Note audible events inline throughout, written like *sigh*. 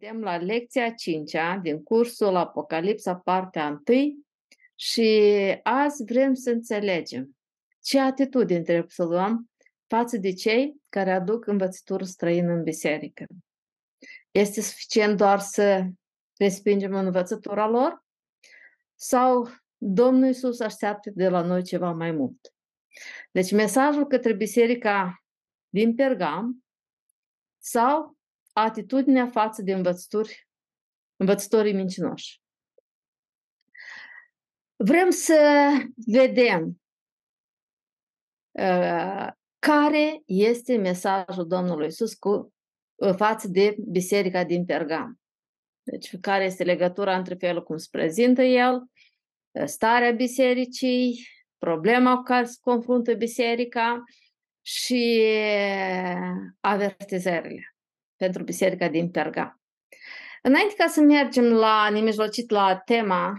Suntem la lecția 5 din cursul Apocalipsa, partea 1 și azi vrem să înțelegem ce atitudine trebuie să luăm față de cei care aduc învățături străină în biserică. Este suficient doar să respingem învățătura lor? Sau Domnul Iisus așteaptă de la noi ceva mai mult? Deci mesajul către biserica din Pergam sau atitudinea față de învățături, învățătorii mincinoși. Vrem să vedem uh, care este mesajul Domnului Isus cu uh, față de biserica din Pergam. Deci, care este legătura între felul cum se prezintă el, uh, starea bisericii, problema cu care se confruntă biserica și uh, avertizările pentru biserica din Perga. Înainte ca să mergem la nemijlocit la tema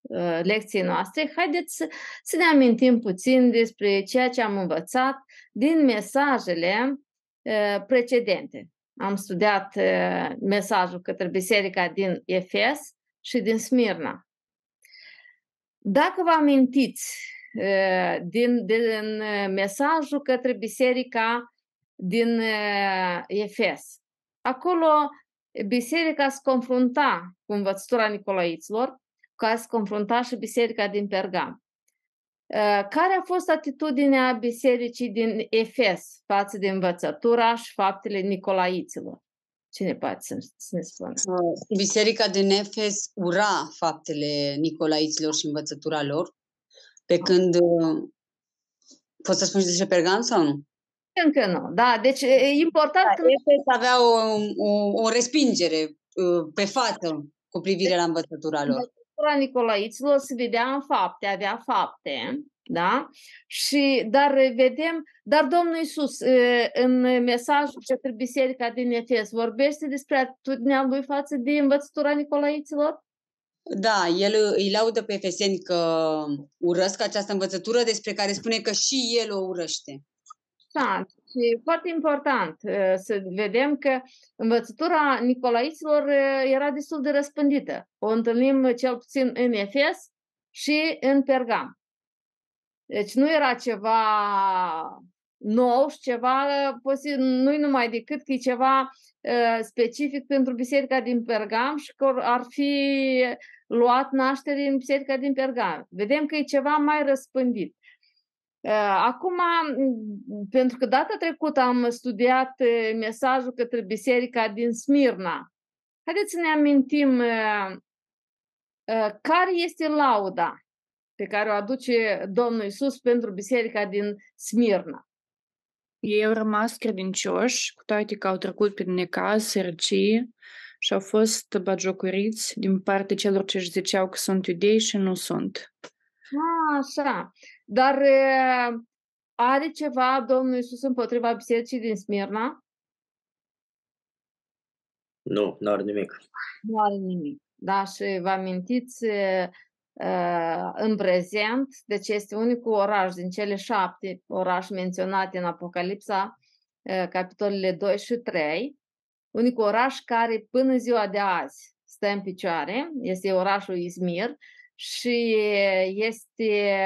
uh, lecției noastre, haideți să, să ne amintim puțin despre ceea ce am învățat din mesajele uh, precedente. Am studiat uh, mesajul către biserica din Efes și din Smirna. Dacă vă amintiți din, din mesajul către biserica din Efes, Acolo biserica se confrunta cu învățătura Nicolaiților, ca se confrunta și biserica din Pergam. Care a fost atitudinea bisericii din Efes față de învățătura și faptele Nicolaiților? Cine poate să, ne spună? Biserica din Efes ura faptele Nicolaiților și învățătura lor, pe când... Poți să spun despre Pergam sau nu? Încă nu, da. Deci e important da, că... Efes avea o, o, o respingere uh, pe față cu privire la învățătura lor. Învățătura Nicolaiților se vedea în fapte, avea fapte, da? Și, dar vedem, dar Domnul Iisus în mesajul către biserica din Efes vorbește despre atitudinea lui față de învățătura Nicolaiților? Da, el îi laudă pe efeseni că urăsc această învățătură despre care spune că și el o urăște important și foarte important uh, să vedem că învățătura Nicolaiților uh, era destul de răspândită. O întâlnim cel puțin în Efes și în Pergam. Deci nu era ceva nou și ceva posibil, nu numai decât că e ceva uh, specific pentru biserica din Pergam și că ar fi luat naștere în biserica din Pergam. Vedem că e ceva mai răspândit. Acum, pentru că data trecută am studiat mesajul către biserica din Smirna, haideți să ne amintim care este lauda pe care o aduce Domnul Isus pentru biserica din Smirna. Ei au rămas credincioși, cu toate că au trecut prin necaz, sărăcie și au fost bagiocoriți din partea celor ce își ziceau că sunt iudei și nu sunt. A, așa. Dar are ceva Domnul Iisus împotriva bisericii din Smirna? Nu, nu are nimic. Nu are nimic. Da, și vă amintiți în prezent, deci este unicul oraș din cele șapte orașe menționate în Apocalipsa, capitolele 2 și 3, unicul oraș care până ziua de azi stă în picioare, este orașul Izmir și este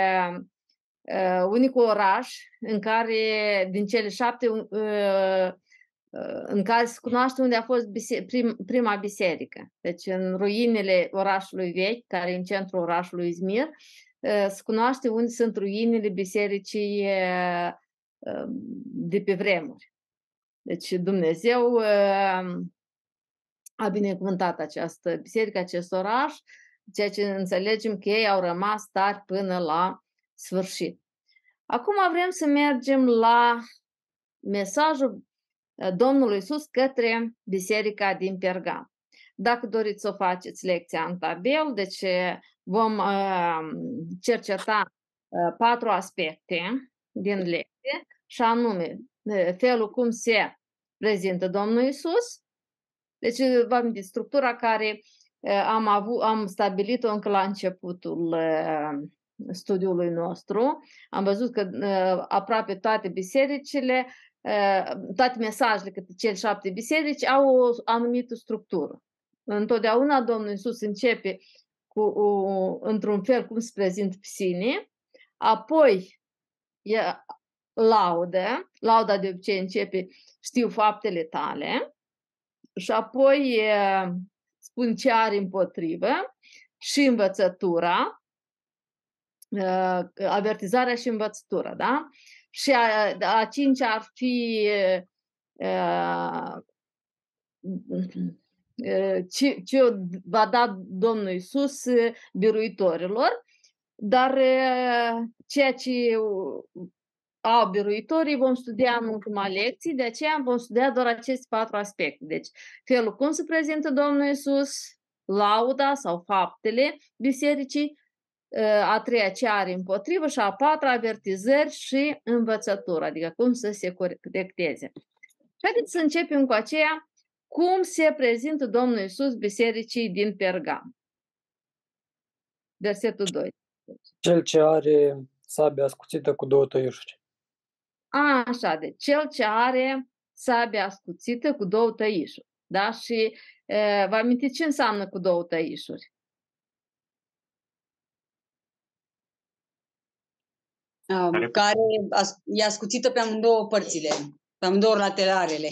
uh, unicul oraș în care, din cele șapte, uh, uh, în care se cunoaște unde a fost bise- prim, prima biserică. Deci în ruinele orașului vechi, care e în centrul orașului Izmir, uh, se cunoaște unde sunt ruinele bisericii uh, de pe vremuri. Deci Dumnezeu uh, a binecuvântat această biserică, acest oraș, ceea ce înțelegem că ei au rămas tari până la sfârșit. Acum vrem să mergem la mesajul uh, Domnului Iisus către biserica din Pergam. Dacă doriți să o faceți lecția în tabel, deci uh, vom uh, cerceta patru aspecte din lecție, și anume felul cum se prezintă Domnul Iisus, deci vă amintiți, structura care am, avut, am stabilit-o încă la începutul studiului nostru. Am văzut că aproape toate bisericile uh, toate mesajele către cele șapte biserici au o anumită structură. Întotdeauna Domnul Iisus începe cu, o, într-un fel cum se prezintă pe sine, apoi e laudă, lauda de obicei începe știu faptele tale și apoi e, spun ce are împotrivă și învățătura, avertizarea și învățătura, da? Și a, a cincea ar fi ce, ce va da Domnul Iisus biruitorilor, dar ceea ce au biruitorii vom studia în ultima lecție, de aceea vom studia doar aceste patru aspecte. Deci, felul cum se prezintă Domnul Iisus, lauda sau faptele bisericii, a treia ce are împotrivă și a patra avertizări și învățătură, adică cum să se corecteze. Și haideți să începem cu aceea cum se prezintă Domnul Iisus bisericii din Pergam. Versetul 2. Cel ce are sabia ascuțită cu două tăișuri. A, așa, de cel ce are sabia ascuțită cu două tăișuri. Da? Și e, vă amintiți ce înseamnă cu două tăișuri? Um, care as, e ascuțită pe amândouă părțile, pe amândouă lateralele.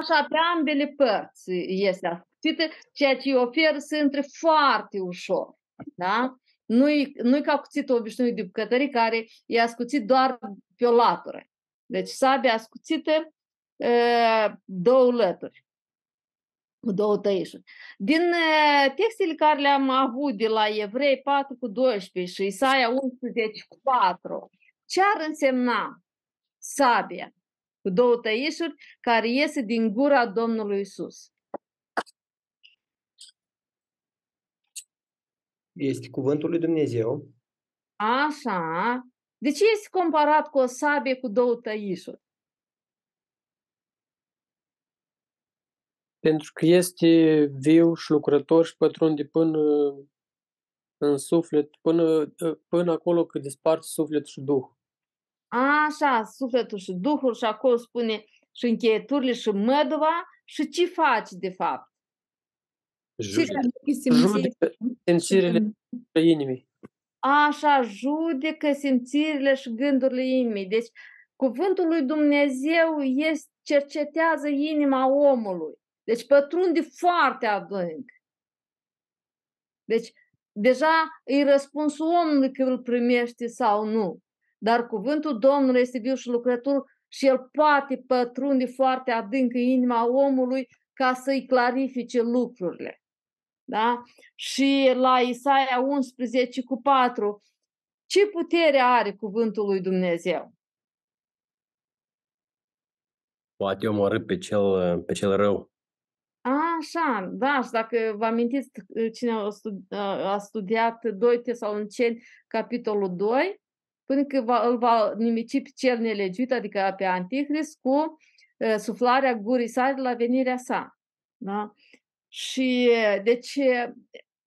Așa, pe ambele părți este ascuțită, ceea ce îi oferă să intre foarte ușor. Da? Nu-i, nu-i ca cuțitul obișnuit de bucătării care e ascuțit doar pe o latură. Deci sabia ascuțită două lături, cu două tăișuri. Din textele care le-am avut de la Evrei 4 cu 12 și Isaia 11 cu 4, ce ar însemna sabia cu două tăișuri care iese din gura Domnului Isus? Este cuvântul lui Dumnezeu. Așa. De ce este comparat cu o sabie cu două tăișuri? Pentru că este viu și lucrător și pătrunde până în suflet, până, până acolo cât desparte suflet și duh. Așa, sufletul și duhul și acolo spune și încheieturile și măduva și ce faci de fapt? Judecă simțirile inimii. Așa, judecă simțirile și gândurile inimii. Deci, cuvântul lui Dumnezeu este, cercetează inima omului. Deci, pătrunde foarte adânc. Deci, deja îi răspunsul omului că îl primește sau nu. Dar cuvântul Domnului este viu și lucrător și el poate pătrunde foarte adânc în inima omului ca să-i clarifice lucrurile. Da? Și la Isaia 11 cu 4, ce putere are cuvântul lui Dumnezeu? Poate omorâ pe cel, pe cel rău. Așa, da, și dacă vă amintiți cine a, studiat, a studiat 2 Tesaloniceni, capitolul 2, până că va, îl va nimici pe cel nelegiuit, adică pe Antichrist, cu uh, suflarea gurii sale la venirea sa. Da? Și deci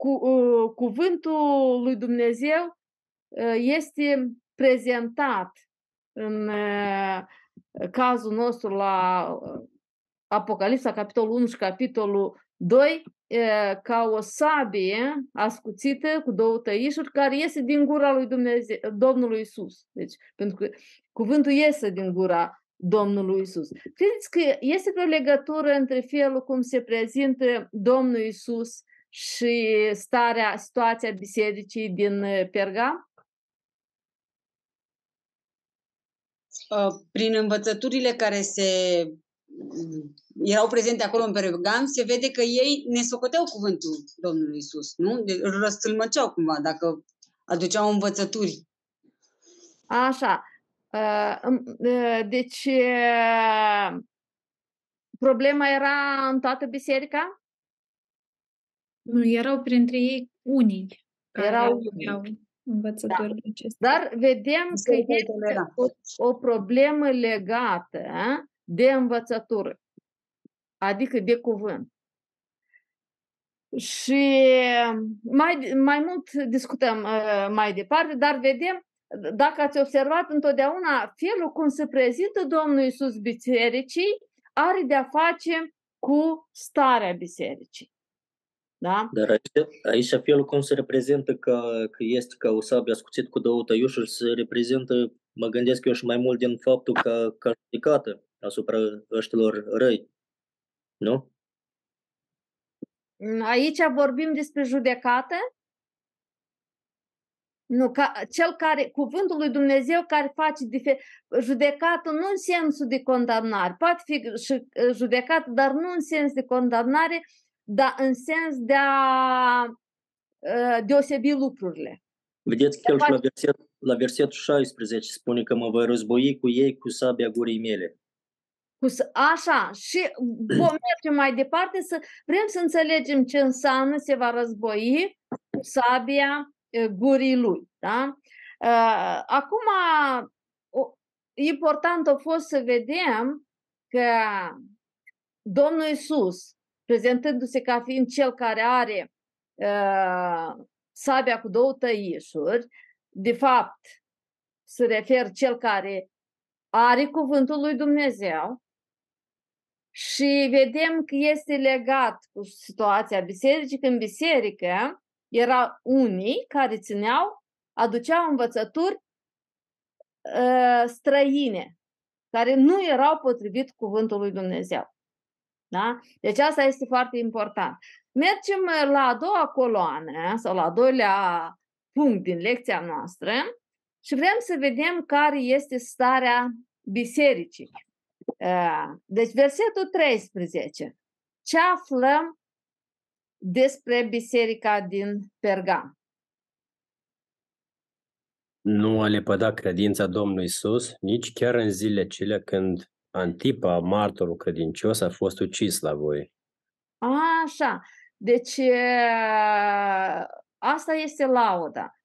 cu, uh, cuvântul lui Dumnezeu uh, este prezentat în uh, cazul nostru la Apocalipsa, capitolul 1 și capitolul 2, ca o sabie ascuțită cu două tăișuri care iese din gura lui Dumnezeu, Domnului Isus. Deci, pentru că cuvântul iese din gura Domnului Isus. Credeți că este o legătură între felul cum se prezintă Domnul Isus și starea, situația bisericii din Perga? Prin învățăturile care se erau prezente acolo în Pergam, se vede că ei ne socoteau cuvântul Domnului Isus, nu? De, îl răstâlmăceau cumva dacă aduceau învățături. Așa. Deci, problema era în toată biserica? Nu, erau printre ei unii care Erau aveau învățăturile Da. acestea. Dar vedem că Se este tolera. o, o problemă legată de învățătură, adică de cuvânt. Și mai, mai mult discutăm uh, mai departe, dar vedem dacă ați observat întotdeauna, felul cum se prezintă Domnul Isus bisericii are de-a face cu starea bisericii. Da? Dar aici, aici felul cum se reprezintă că, că este ca o sabie ascuțit cu două tăiușuri se reprezintă, mă gândesc eu și mai mult din faptul că ca judecată asupra ăștilor răi. Nu? Aici vorbim despre judecată. Nu, ca, cel care, cuvântul lui Dumnezeu care face difer, judecată nu în sensul de condamnare. Poate fi judecată, dar nu în sens de condamnare, dar în sens de a uh, deosebi lucrurile. Vedeți că el și la, verset, la versetul 16 spune că mă voi război cu ei cu sabia gurii mele. Cu, așa, și vom merge mai departe să vrem să înțelegem ce înseamnă se va război cu sabia gurii lui. Da? Acum, important a fost să vedem că Domnul Isus, prezentându-se ca fiind cel care are uh, sabia cu două tăișuri, de fapt se refer cel care are cuvântul lui Dumnezeu și vedem că este legat cu situația bisericii, că în biserică erau unii care țineau, aduceau învățături uh, străine, care nu erau potrivit cuvântului Dumnezeu. Da? Deci asta este foarte important. Mergem la a doua coloană sau la a doilea punct din lecția noastră și vrem să vedem care este starea bisericii. Deci versetul 13. Ce aflăm despre biserica din Pergam? Nu a lepădat credința Domnului Isus, nici chiar în zilele cele când Antipa, martorul credincios, a fost ucis la voi. Așa. Deci asta este lauda.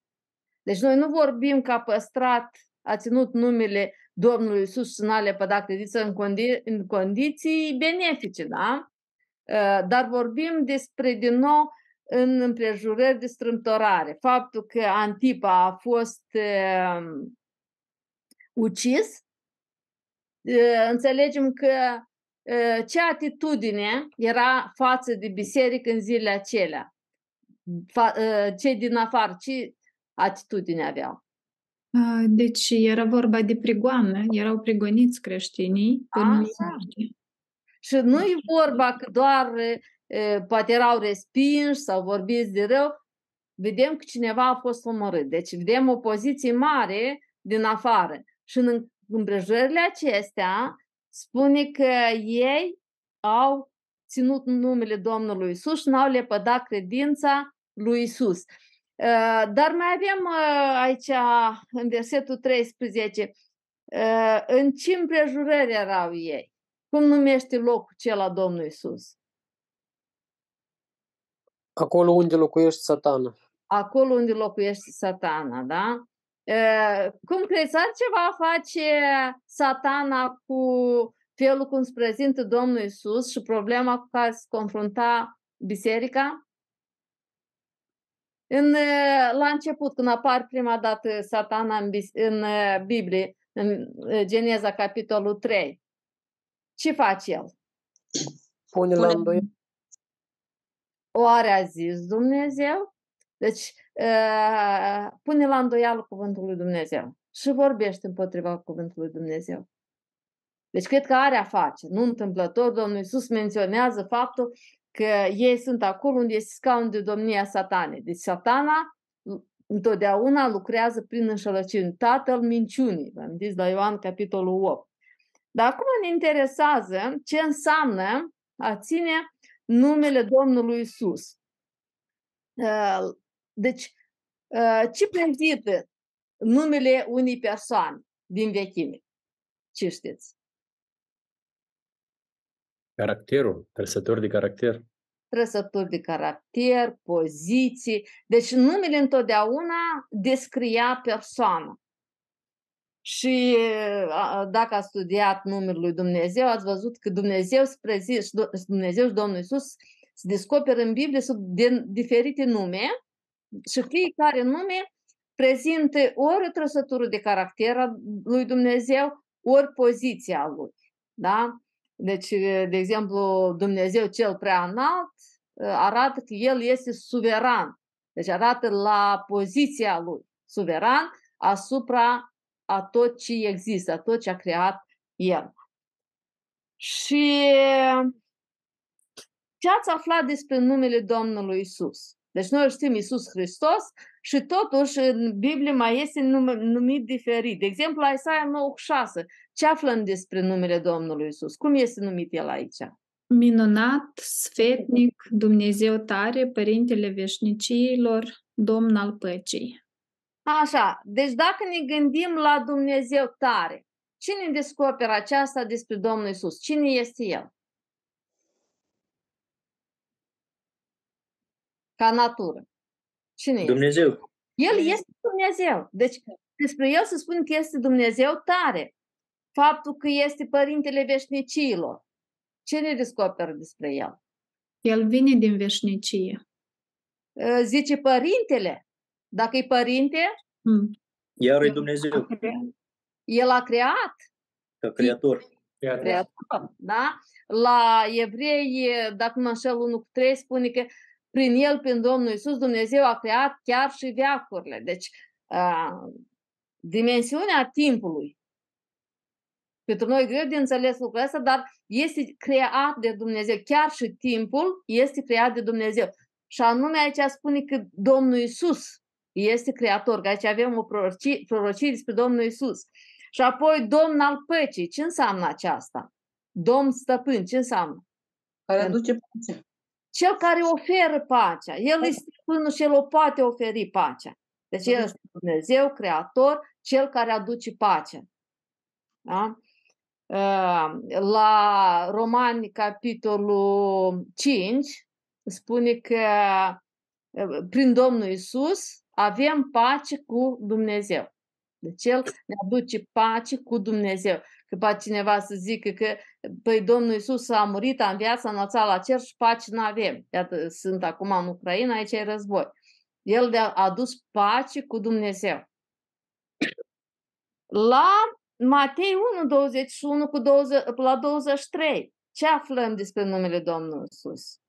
Deci noi nu vorbim că a păstrat, a ținut numele Domnului Isus și n-a lepădat credință în, condi- în condiții benefice, da? Dar vorbim despre, din nou, în împrejurări de strâmtorare. Faptul că Antipa a fost uh, ucis înțelegem că ce atitudine era față de biserică în zilele acelea. Cei din afară, ce atitudine aveau? Deci era vorba de prigoană, erau prigoniți creștinii până Și nu e vorba că doar poate erau respinși sau vorbiți de rău, vedem că cineva a fost omorât. Deci vedem o poziție mare din afară. Și în împrejurările acestea spune că ei au ținut numele Domnului Isus și n-au lepădat credința lui Isus. Uh, dar mai avem uh, aici, în versetul 13, uh, în ce împrejurări erau ei? Cum numește locul cel la Domnului Isus? Acolo unde locuiește satana. Acolo unde locuiește satana, da? Cum crezi, are ceva a face satana cu felul cum se prezintă Domnul Isus și problema cu care se confrunta biserica? În, la început, când apare prima dată satana în, în Biblie, în Geneza, capitolul 3, ce face el? Pune la îndoială. Oare a zis Dumnezeu? Deci, pune la îndoială cuvântul lui Dumnezeu și vorbește împotriva cuvântului Dumnezeu. Deci cred că are a face. Nu întâmplător, Domnul Iisus menționează faptul că ei sunt acolo unde este scaun de domnia satanei. Deci satana întotdeauna lucrează prin înșelăciuni. Tatăl minciunii, v-am zis la Ioan capitolul 8. Dar acum ne interesează ce înseamnă a ține numele Domnului Isus. Deci, ce prezintă numele unei persoane din vechime? Ce știți? Caracterul, trăsături de caracter. Trăsături de caracter, poziții. Deci numele întotdeauna descria persoana. Și dacă ați studiat numele lui Dumnezeu, ați văzut că Dumnezeu, Dumnezeu și Domnul Iisus se descoperă în Biblie sub diferite nume și fiecare nume prezintă ori o trăsătură de caracter a lui Dumnezeu, ori poziția lui. Da? Deci, de exemplu, Dumnezeu cel prea înalt arată că El este suveran. Deci arată la poziția lui suveran asupra a tot ce există, a tot ce a creat El. Și ce ați aflat despre numele Domnului Isus? Deci noi știm Isus Hristos și totuși în Biblie mai este numit diferit. De exemplu, la Isaia 9,6. Ce aflăm despre numele Domnului Isus? Cum este numit el aici? Minunat, sfetnic, Dumnezeu tare, Părintele veșniciilor, Domn al păcii. Așa, deci dacă ne gândim la Dumnezeu tare, cine descoperă aceasta despre Domnul Isus? Cine este El? Ca natură. Cine Dumnezeu. este? El este Dumnezeu. Deci despre El se spune că este Dumnezeu tare. Faptul că este Părintele Veșnicilor. Ce ne descoperă despre El? El vine din veșnicie. Zice Părintele. Dacă e Părinte, Mm. Iar e Dumnezeu, El a creat. ca creator. creator, da? La evrei, dacă mă înșel 1 cu 3, spune că prin el, prin Domnul Isus, Dumnezeu a creat chiar și veacurile. Deci, a, dimensiunea timpului. Pentru noi e greu de înțeles lucrul ăsta, dar este creat de Dumnezeu. Chiar și timpul este creat de Dumnezeu. Și anume aici spune că Domnul Isus este creator, că aici avem o prorocie, prorocie despre Domnul Isus. Și apoi Domn al păcii. Ce înseamnă aceasta? Domn stăpân, ce înseamnă? Care aduce pace. Cel care oferă pacea. El este stăpânul și el o poate oferi pacea. Deci el este Dumnezeu, creator, cel care aduce pacea. Da? La Romani, capitolul 5, spune că prin Domnul Isus avem pace cu Dumnezeu. Deci El ne aduce pace cu Dumnezeu. Că poate cineva să zică că păi Domnul Iisus a murit, a înviat, s-a înălțat la cer și pace nu avem. Iată, sunt acum în Ucraina, aici e război. El a adus pace cu Dumnezeu. La Matei 1, 21 cu 20, la 23, ce aflăm despre numele Domnului Iisus?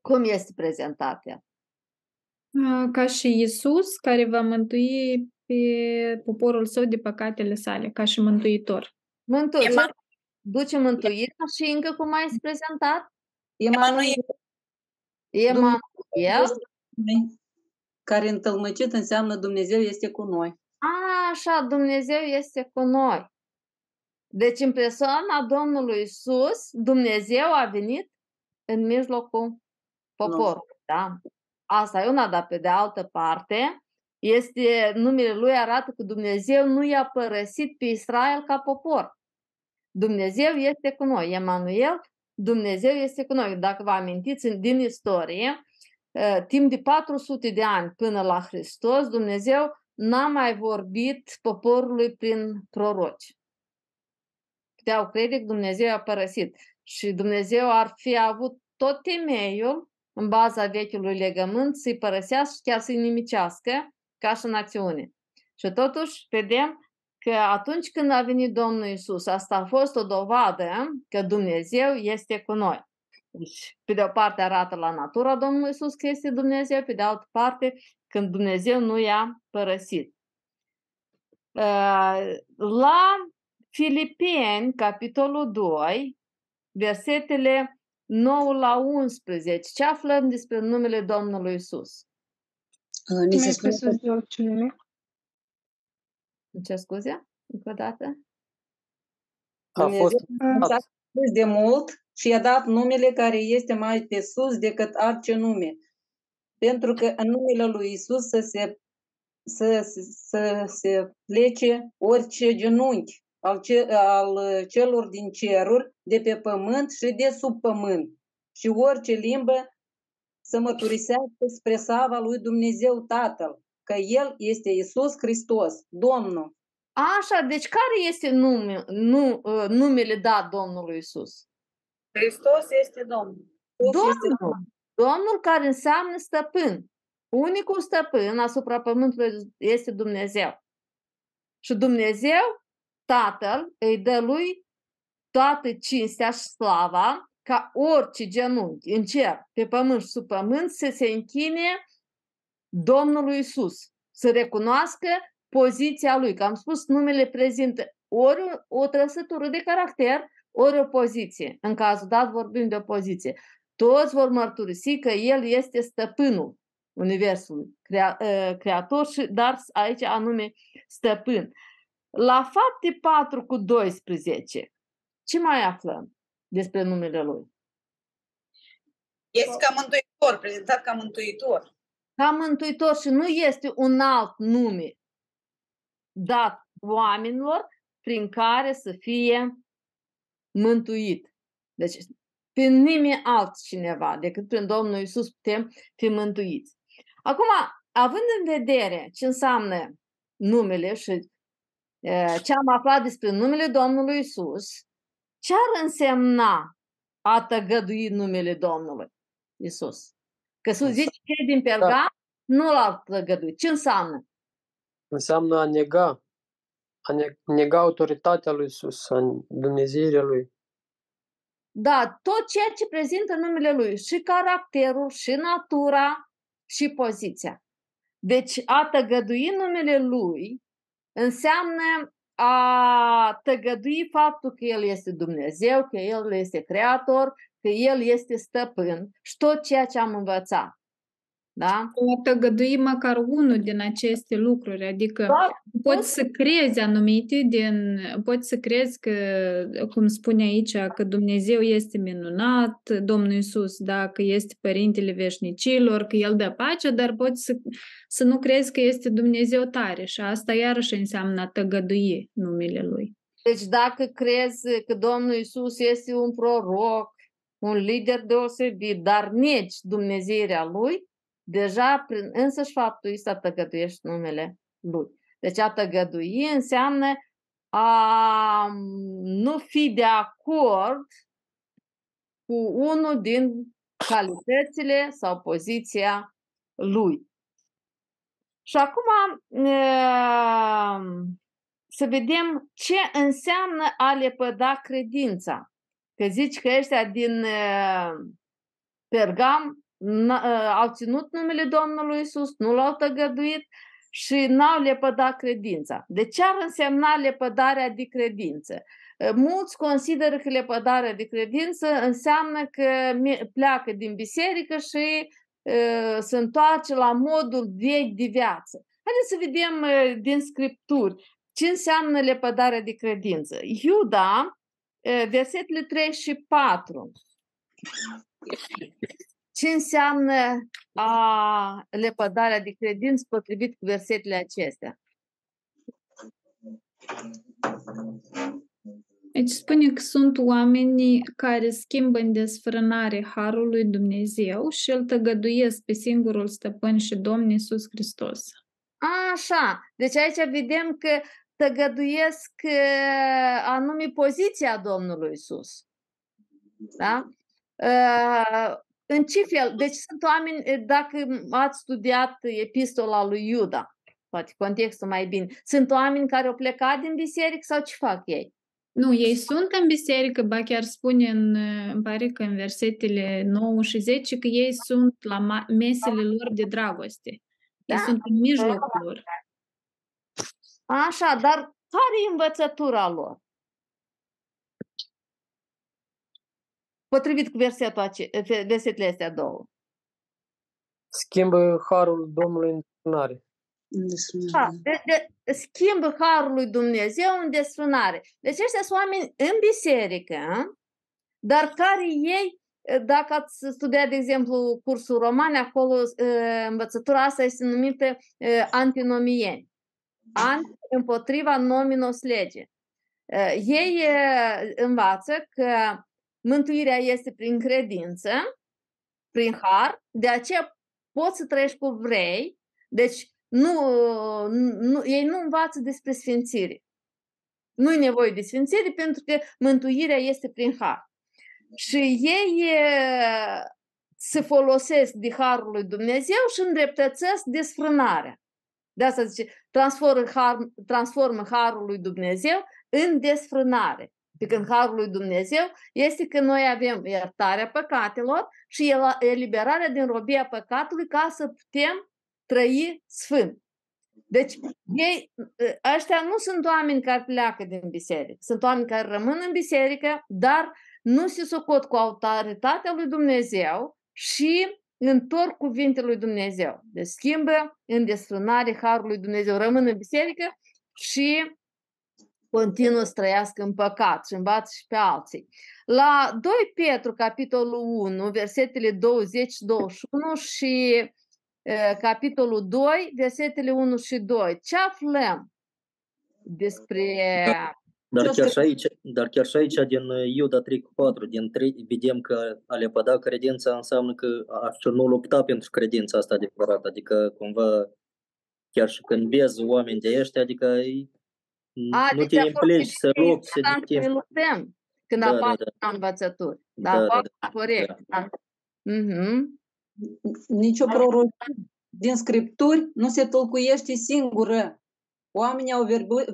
Cum este prezentat el? Ca și Isus, care va mântui pe poporul său de păcatele sale, ca și mântuitor. Mântuitor. Duce mântuirea și încă cum mai este prezentat? Emanuel. Emanuel. Care întâlmăcit înseamnă Dumnezeu este cu noi. A, așa, Dumnezeu este cu noi. Deci în persoana Domnului Isus, Dumnezeu a venit în mijlocul poporului. Da? Asta e una, dar pe de altă parte, este, numele lui arată că Dumnezeu nu i-a părăsit pe Israel ca popor. Dumnezeu este cu noi. Emanuel, Dumnezeu este cu noi. Dacă vă amintiți din istorie, timp de 400 de ani până la Hristos, Dumnezeu n-a mai vorbit poporului prin proroci. Puteau crede că Dumnezeu a părăsit. Și Dumnezeu ar fi avut tot temeiul în baza vechiului legământ să-i părăsească și chiar să-i nimicească ca și în acțiune. Și totuși vedem că atunci când a venit Domnul Isus, asta a fost o dovadă că Dumnezeu este cu noi. Deci, pe de o parte arată la natura Domnului Isus că este Dumnezeu, pe de altă parte când Dumnezeu nu i-a părăsit. La Filipeni, capitolul 2, versetele 9 la 11. Ce aflăm despre numele Domnului Isus? Ni se spune presus de orice nume. Ce scuze? Încă o dată? A Dumnezeu fost s-a spus de mult și i-a dat numele care este mai pe sus decât orice nume. Pentru că în numele lui Isus să se, să, să, să se plece orice genunchi al, ce, al celor din ceruri, de pe pământ și de sub pământ. Și orice limbă să mărturisească spre slava lui Dumnezeu Tatăl, că El este Isus Hristos, Domnul. Așa, deci care este nume, nu, numele dat Domnului Isus? Hristos este Domnul. Domnul. Domnul care înseamnă stăpân. unicul stăpân asupra pământului este Dumnezeu. Și Dumnezeu, Tatăl, îi dă lui toată cinstea și slava ca orice genunchi în cer, pe pământ și sub pământ să se închine Domnului Isus, să recunoască poziția lui. Că am spus, numele prezintă ori o trăsătură de caracter, ori o poziție. În cazul dat vorbim de o poziție. Toți vor mărturisi că El este stăpânul Universului, crea, ă, creator, și, dar aici anume stăpân. La fapte 4 cu 12, ce mai aflăm despre numele Lui? Este ca mântuitor, prezentat ca mântuitor. Ca mântuitor și nu este un alt nume dat oamenilor prin care să fie mântuit. Deci, prin nimeni altcineva decât prin Domnul Isus putem fi mântuiți. Acum, având în vedere ce înseamnă numele și ce am aflat despre numele Domnului Isus, ce ar însemna a tăgădui numele Domnului Isus? Că să zici că din Perga da. nu l-a tăgăduit. Ce înseamnă? Înseamnă a nega, a nega autoritatea lui Isus, a Dumnezeirea lui. Da, tot ceea ce prezintă numele lui, și caracterul, și natura, și poziția. Deci a tăgădui numele lui înseamnă a tăgădui faptul că El este Dumnezeu, că El este Creator, că El este stăpân și tot ceea ce am învățat. Da? O tăgădui măcar unul din aceste lucruri, adică da, poți să crezi anumite din, poți să crezi că, cum spune aici, că Dumnezeu este minunat, Domnul Iisus, da, că este Părintele Veșnicilor, că El dă pace, dar poți să, să nu crezi că este Dumnezeu tare și asta iarăși înseamnă a tăgădui numele Lui. Deci dacă crezi că Domnul Iisus este un proroc, un lider deosebit, dar nici Dumnezeirea Lui, deja prin însăși faptul ăsta tăgăduiești numele lui. Deci a tăgădui înseamnă a nu fi de acord cu unul din calitățile sau poziția lui. Și acum să vedem ce înseamnă a lepăda credința. Că zici că ăștia din Pergam Ă, au ținut numele Domnului Isus, nu l-au tăgăduit și n-au lepădat credința. De ce ar însemna lepădarea de credință? Ă, mulți consideră că lepădarea de credință înseamnă că pleacă din biserică și uh, se întoarce la modul vechi de viață. Haideți să vedem uh, din scripturi ce înseamnă lepădarea de credință. Iuda, uh, versetele 3 și 4 ce înseamnă a lepădarea de credință potrivit cu versetele acestea? Deci spune că sunt oameni care schimbă în desfrânare Harul lui Dumnezeu și îl tăgăduiesc pe singurul stăpân și Domn Iisus Hristos. Așa, deci aici vedem că tăgăduiesc anume poziția Domnului Iisus. Da? În ce fel? Deci sunt oameni, dacă ați studiat epistola lui Iuda, poate contextul mai bine, sunt oameni care au plecat din biserică sau ce fac ei? Nu, ei sunt în biserică, ba chiar spune în, îmi pare că în versetele 9 și 10 că ei sunt la mesele lor de dragoste. Ei da. sunt în mijlocul lor. Așa, dar care e învățătura lor? Potrivit cu versetul ace- versetele astea două. Schimbă harul Domnului în desfrânare. Ha, de, de, schimbă harul lui Dumnezeu în desfrânare. Deci ăștia sunt oameni în biserică, dar care ei, dacă ați studiat, de exemplu, cursul roman, acolo învățătura asta este numită antinomieni. Anti împotriva nominos lege. Ei învață că Mântuirea este prin credință, prin har, de aceea poți să trăiești cu vrei, deci nu, nu, ei nu învață despre sfințire. Nu e nevoie de sfințire pentru că mântuirea este prin har. Și ei se folosesc de harul lui Dumnezeu și îndreptățesc desfrânarea. De asta zice, transformă, har, transformă harul lui Dumnezeu în desfrânare. Pe când harul lui Dumnezeu este că noi avem iertarea păcatelor și eliberarea din robia păcatului ca să putem trăi sfânt. Deci, ei, ăștia nu sunt oameni care pleacă din biserică. Sunt oameni care rămân în biserică, dar nu se socot cu autoritatea lui Dumnezeu și întorc cuvintele lui Dumnezeu. Deci schimbă în desfrânare harul lui Dumnezeu, rămân în biserică și continuă să trăiască în păcat și învață și pe alții. La 2 Petru, capitolul 1, versetele 20-21 și uh, capitolul 2, versetele 1 și 2. Ce aflăm despre dar chiar, și aici, dar chiar și aici, din Iuda 3 cu 4, din 3, vedem că a lepăda credința înseamnă că a nu lupta pentru credința asta adevărată, adică cumva chiar și când vezi oameni de ăștia, adică a, nu te implici să lupți, să te luptăm când da, apar da, da. învățături. Da, da, da, da, corect. Da. Da. Uh-huh. Nici o prorocie din scripturi nu se tolcuiește singură. Oamenii au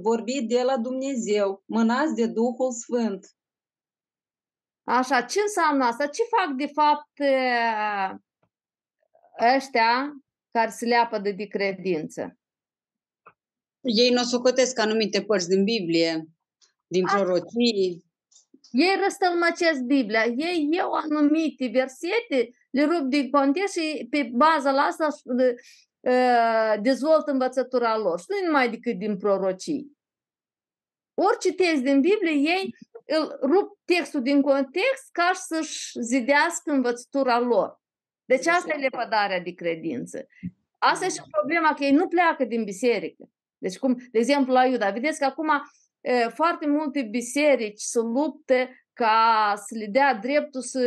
vorbit de la Dumnezeu, mânați de Duhul Sfânt. Așa, ce înseamnă asta? Ce fac de fapt ăștia care se leapă de, de credință? Ei nu socotesc anumite părți din Biblie, din prorocii. Ei răstălmăcesc Biblia, ei iau anumite versete, le rup din context și pe baza la asta dezvoltă învățătura lor. Și nu numai decât din prorocii. Orice text din Biblie, ei îl rup textul din context ca să-și zidească învățătura lor. Deci asta e lepădarea de credință. Asta e și problema că ei nu pleacă din biserică. Deci cum, de exemplu, la Iuda, vedeți că acum foarte multe biserici se luptă ca să le dea dreptul să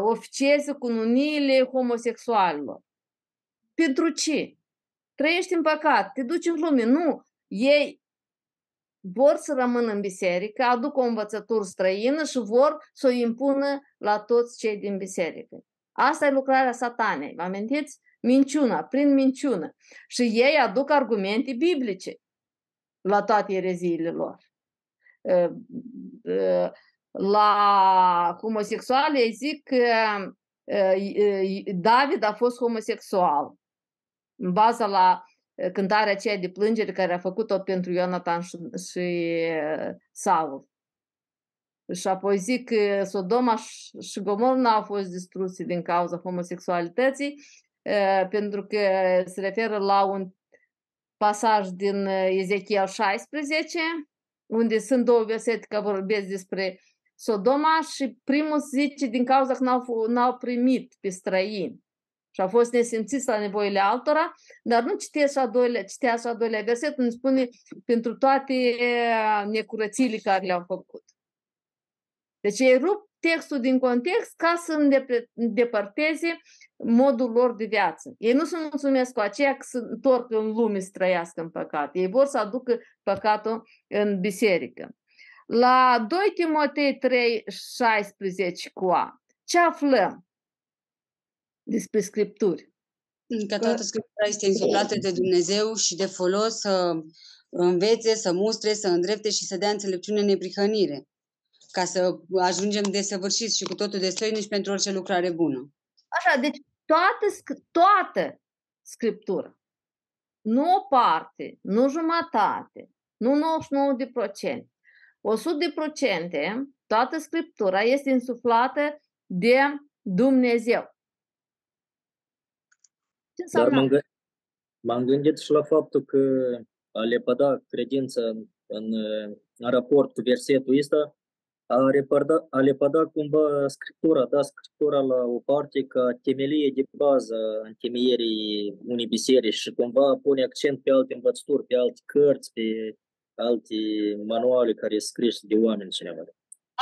oficieze cu nuniile homosexualilor. Pentru ce? Trăiești în păcat, te duci în lume. Nu, ei vor să rămână în biserică, aduc o învățătură străină și vor să o impună la toți cei din biserică. Asta e lucrarea satanei, vă amintiți? Minciuna, prin minciună. Și ei aduc argumente biblice la toate ereziile lor. La homosexuali ei zic că David a fost homosexual în baza la cântarea aceea de plângere care a făcut-o pentru Ionatan și, și Saul. Și apoi zic că Sodoma și Gomor nu au fost distruse din cauza homosexualității, pentru că se referă la un pasaj din Ezechiel 16, unde sunt două versete care vorbesc despre Sodoma și primul zice din cauza că n-au, n-au primit pe străini și au fost nesimțiți la nevoile altora, dar nu citește a doilea, citește a doilea verset unde spune pentru toate necurățiile care le-au făcut. Deci ei rup textul din context ca să îndepărteze modul lor de viață. Ei nu se mulțumesc cu aceea că se întorc în lume să trăiască în păcat. Ei vor să aducă păcatul în biserică. La 2 Timotei 3, 16 cu A. Ce aflăm? despre Scripturi. Că toată Scriptura este insuflată de Dumnezeu și de folos să învețe, să mustre, să îndrepte și să dea înțelepciune în neprihănire, ca să ajungem desăvârșiți și cu totul destoinici pentru orice lucrare bună. Așa, deci toată, toată Scriptura, nu o parte, nu jumătate, nu 99%, 100%, toată Scriptura este insuflată de Dumnezeu. Ce Dar m-am, gândit, m-am gândit și la faptul că a lepăda credința în, în raport cu versetul ăsta, a, repăda, a lepăda cumva scriptura, da, scriptura la o parte ca temelie de bază în temeierii unei biserici și cumva pune accent pe alte învățături, pe alte cărți, pe alte manuale care sunt scrise de oameni cineva.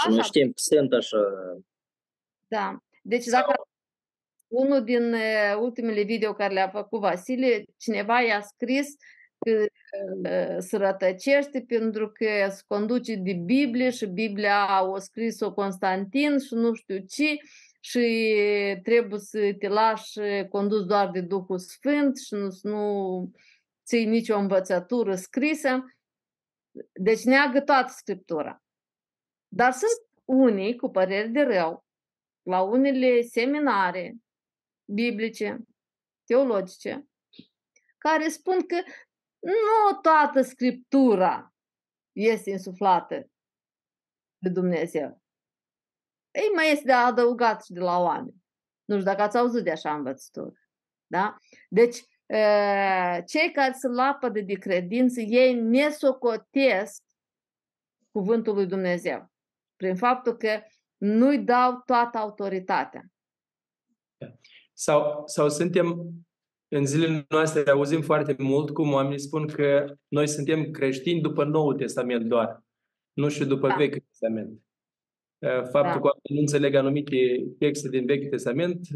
Și noi știm că sunt așa. Da. Deci dacă unul din ultimele video care le-a făcut Vasile, cineva i-a scris că se rătăcește pentru că se conduce de Biblie și Biblia o scris-o Constantin și nu știu ce și trebuie să te lași condus doar de Duhul Sfânt și nu, nu ții nicio învățătură scrisă. Deci neagă toată Scriptura. Dar sunt unii cu păreri de rău la unele seminare biblice, teologice, care spun că nu toată Scriptura este insuflată de Dumnezeu. Ei, mai este de adăugat și de la oameni. Nu știu dacă ați auzit de așa învățătură. Da? Deci, cei care se lapă de credință, ei ne socotesc cuvântul lui Dumnezeu. Prin faptul că nu-i dau toată autoritatea. Sau, sau suntem în zilele noastre auzim foarte mult cum oamenii spun că noi suntem creștini după Noul Testament doar, nu și după da. Vechiul Testament. Faptul da. că oamenii nu înțeleg anumite texte din Vechiul Testament,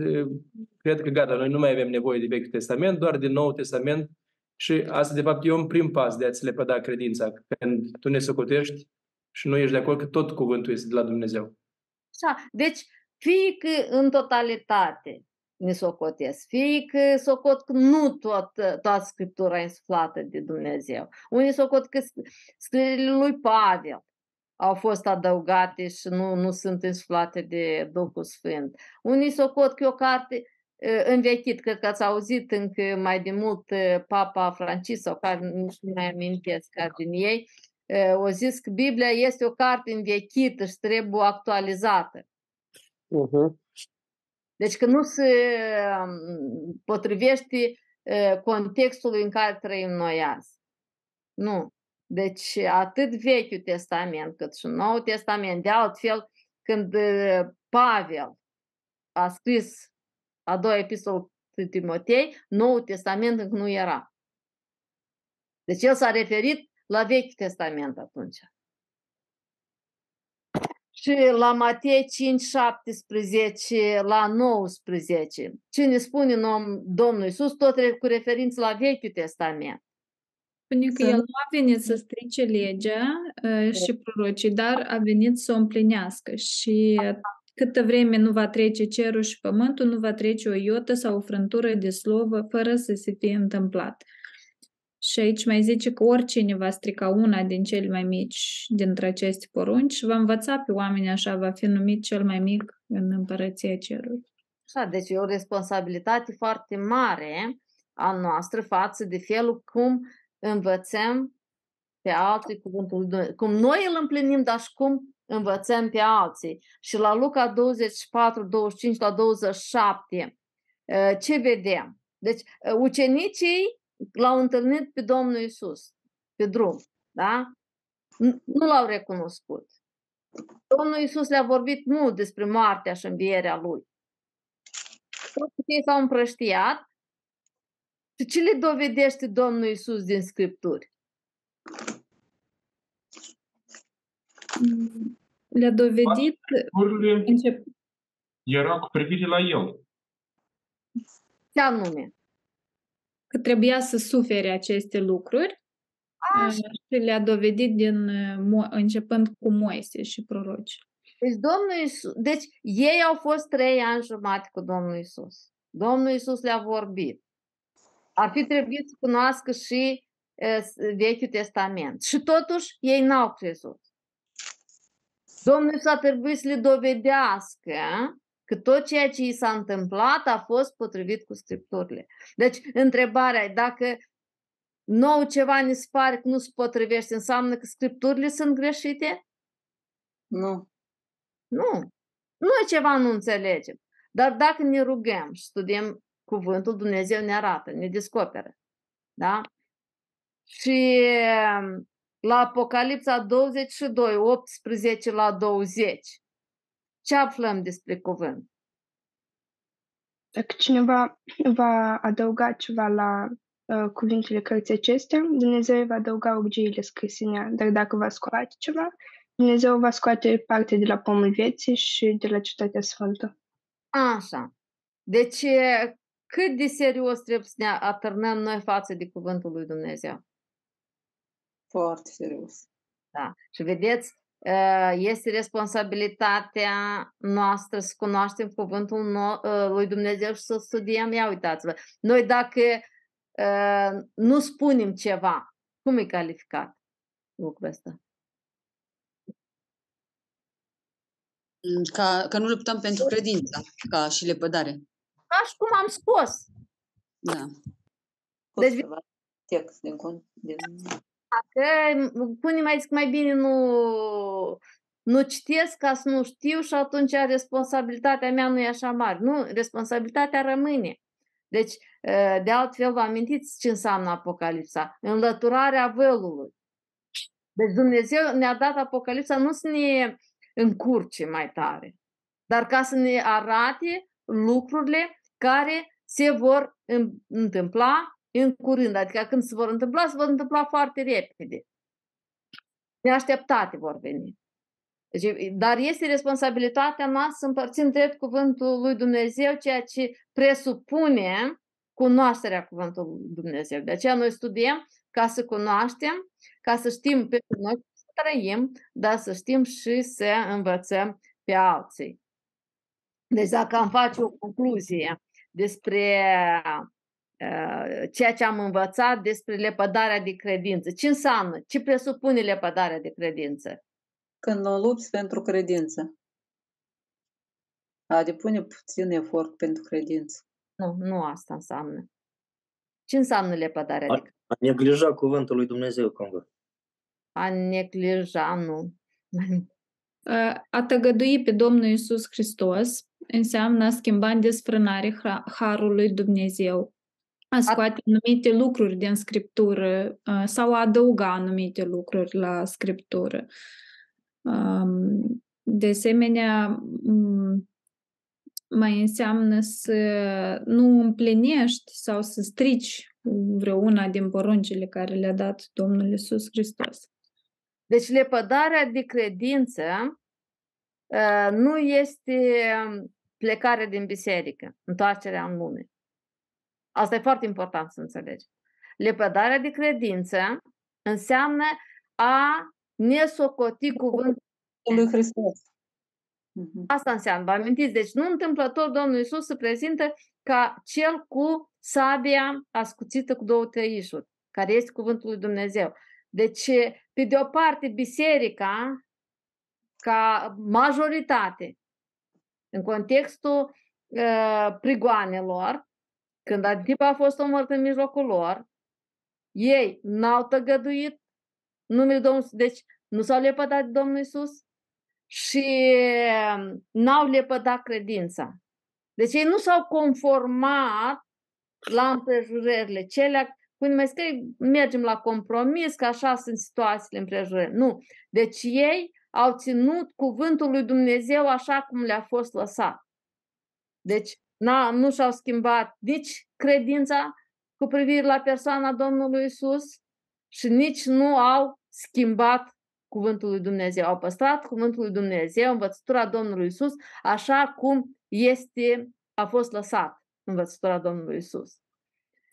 cred că gata, noi nu mai avem nevoie de Vechiul Testament, doar de Noul Testament și asta de fapt e un prim pas de a-ți lepăda credința, când tu ne socotești și nu ești de acord că tot cuvântul este de la Dumnezeu. Așa, deci fie că în totalitate ne socotesc, fie că socot că nu tot, toată Scriptura e insuflată de Dumnezeu. Unii socot că scrierile lui Pavel au fost adăugate și nu, nu sunt insuflate de Duhul Sfânt. Unii socot că e o carte învechit, cred că ați auzit încă mai de mult Papa Francis sau care nu știu mai amintesc care din ei, o zis că Biblia este o carte învechită și trebuie actualizată. Uh-huh. Deci că nu se potrivește contextului în care trăim noi azi. Nu. Deci atât Vechiul Testament cât și Noul Testament, de altfel, când Pavel a scris a doua epistolă Timotei, Noul Testament încă nu era. Deci el s-a referit la Vechiul Testament atunci. Și la Matei 5, 17, la 19. Ce ne spune Domnul Iisus, tot cu referință la Vechiul Testament. Spune că el nu a venit să strice legea uh, și prorocii, dar a venit să o împlinească. Și câtă vreme nu va trece cerul și pământul, nu va trece o iotă sau o frântură de slovă fără să se fie întâmplat. Și aici mai zice că oricine va strica una din cele mai mici dintre aceste porunci, va învăța pe oameni așa, va fi numit cel mai mic în împărăția cerului. Așa, deci e o responsabilitate foarte mare a noastră față de felul cum învățăm pe alții cuvântul lui Dumnezeu. Cum noi îl împlinim, dar și cum învățăm pe alții. Și la Luca 24, 25 la 27, ă, ce vedem? Deci, ă, ucenicii l-au întâlnit pe Domnul Isus pe drum, da? Nu l-au recunoscut. Domnul Isus le-a vorbit mult despre moartea și învierea lui. Toți ei s-au împrăștiat și ce le dovedește Domnul Isus din Scripturi? Le-a dovedit... Încep... Era cu privire la el. Ce anume? Că trebuia să sufere aceste lucruri Așa. și le-a dovedit din, începând cu Moise și proroci. Deci, Domnul Iisus, deci ei au fost trei ani jumate cu Domnul Isus. Domnul Isus le-a vorbit. Ar fi trebuit să cunoască și e, Vechiul Testament. Și totuși ei n-au crezut. Domnul Isus a trebuit să le dovedească că tot ceea ce i s-a întâmplat a fost potrivit cu scripturile. Deci, întrebarea e dacă nou ceva ne se pare că nu se potrivește, înseamnă că scripturile sunt greșite? Nu. Nu. Noi ceva nu înțelegem. Dar dacă ne rugăm și studiem cuvântul, Dumnezeu ne arată, ne descoperă. Da? Și la Apocalipsa 22, 18 la 20, ce aflăm despre cuvânt? Dacă cineva va adăuga ceva la uh, cuvintele cărții acestea, Dumnezeu va adăuga urgiile scrise în ea. Dar dacă va scoate ceva, Dumnezeu va scoate parte de la pomul vieții și de la cetatea sfântă. Așa. Deci, cât de serios trebuie să ne atârnăm noi față de cuvântul lui Dumnezeu? Foarte serios. Da. Și vedeți, uh, este responsabilitatea noastră să cunoaștem cuvântul no- uh, lui Dumnezeu și să studiem. Ia uitați-vă, noi dacă uh, nu spunem ceva, cum e calificat lucrul ăsta? Ca, că nu luptăm pentru credință, ca și lepădare. Ca și cum am scos. Da. Deci, text din cont. Din... Dacă pune mai zic mai bine nu, nu citesc ca să nu știu și atunci responsabilitatea mea nu e așa mare. Nu, responsabilitatea rămâne. Deci, de altfel, vă amintiți ce înseamnă Apocalipsa? Înlăturarea vălului. Deci Dumnezeu ne-a dat Apocalipsa nu să ne încurce mai tare, dar ca să ne arate lucrurile care se vor întâmpla în curând, adică când se vor întâmpla, se vor întâmpla foarte repede. Neașteptate vor veni. Deci, dar este responsabilitatea noastră să împărțim drept cuvântul lui Dumnezeu, ceea ce presupune cunoașterea cuvântului lui Dumnezeu. De aceea noi studiem ca să cunoaștem, ca să știm pe noi să trăim, dar să știm și să învățăm pe alții. Deci dacă am face o concluzie despre ceea ce am învățat despre lepădarea de credință. Ce înseamnă? Ce presupune lepădarea de credință? Când nu lupți pentru credință. A depune puțin efort pentru credință. Nu, nu asta înseamnă. Ce înseamnă lepădarea A, de credință? a neglija cuvântul lui Dumnezeu, cumva. A neglija, nu. A tăgădui pe Domnul Isus Hristos înseamnă a schimba în desfrânare harul lui Dumnezeu a scoate anumite lucruri din scriptură sau a adăuga anumite lucruri la scriptură. De asemenea, mai înseamnă să nu împlinești sau să strici vreuna din poruncile care le-a dat Domnul Isus Hristos. Deci lepădarea de credință nu este plecare din biserică, întoarcerea în lume. Asta e foarte important să înțelegi. Lepădarea de credință înseamnă a ne socoti cuvântul lui Hristos. Asta înseamnă, vă amintiți? Deci nu întâmplător Domnul Isus se prezintă ca cel cu sabia ascuțită cu două tăișuri, care este cuvântul lui Dumnezeu. Deci, pe de o parte, biserica, ca majoritate, în contextul uh, prigoanelor, când Antipa a fost omorât în mijlocul lor, ei n-au tăgăduit numele Domnului, deci nu s-au lepădat de Domnul Isus și n-au lepădat credința. Deci ei nu s-au conformat la împrejurările cele, când mai scrie, mergem la compromis, că așa sunt situațiile împrejurări. Nu. Deci ei au ținut cuvântul lui Dumnezeu așa cum le-a fost lăsat. Deci nu și-au schimbat nici credința cu privire la persoana Domnului Isus și nici nu au schimbat cuvântul lui Dumnezeu. Au păstrat cuvântul lui Dumnezeu, învățătura Domnului Isus, așa cum este, a fost lăsat învățătura Domnului Isus.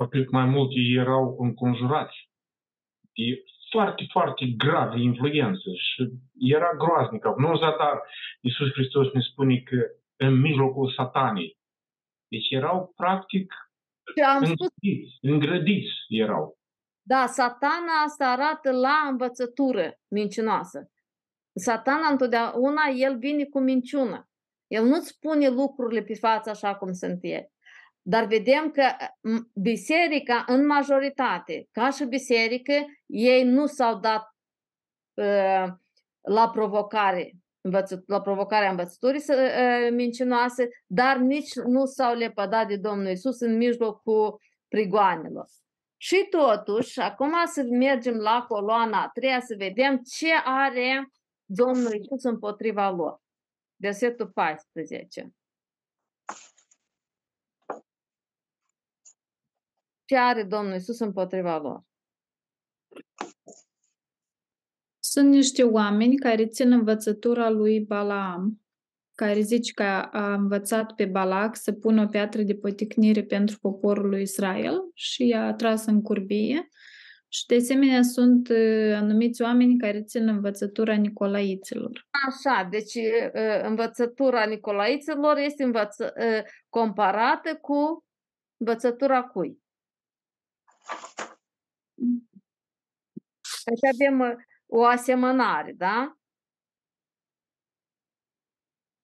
Cred mai mult ei erau înconjurați de foarte, foarte grav influență și era groaznică. Nu zadar Iisus Hristos ne spune că în mijlocul satanei deci erau practic am îngrădiți, îngrădiți erau. Da, satana asta arată la învățătură mincinoasă. Satana întotdeauna, el vine cu minciună. El nu-ți spune lucrurile pe față așa cum sunt ele. Dar vedem că biserica, în majoritate, ca și biserică, ei nu s-au dat uh, la provocare la provocarea învățăturii mincinoase, dar nici nu s-au lepădat de Domnul Isus în mijlocul prigoanelor. Și totuși, acum să mergem la coloana a treia să vedem ce are Domnul Isus împotriva lor. Versetul 14. Ce are Domnul Isus împotriva lor? Sunt niște oameni care țin învățătura lui Balaam, care zice că a învățat pe Balac să pună o piatră de poticnire pentru poporul lui Israel și i-a tras în curbie Și de asemenea sunt uh, anumiți oameni care țin învățătura Nicolaiților. Așa, deci uh, învățătura Nicolaiților este învăță, uh, comparată cu învățătura cui? Deci avem uh, o asemănare, da?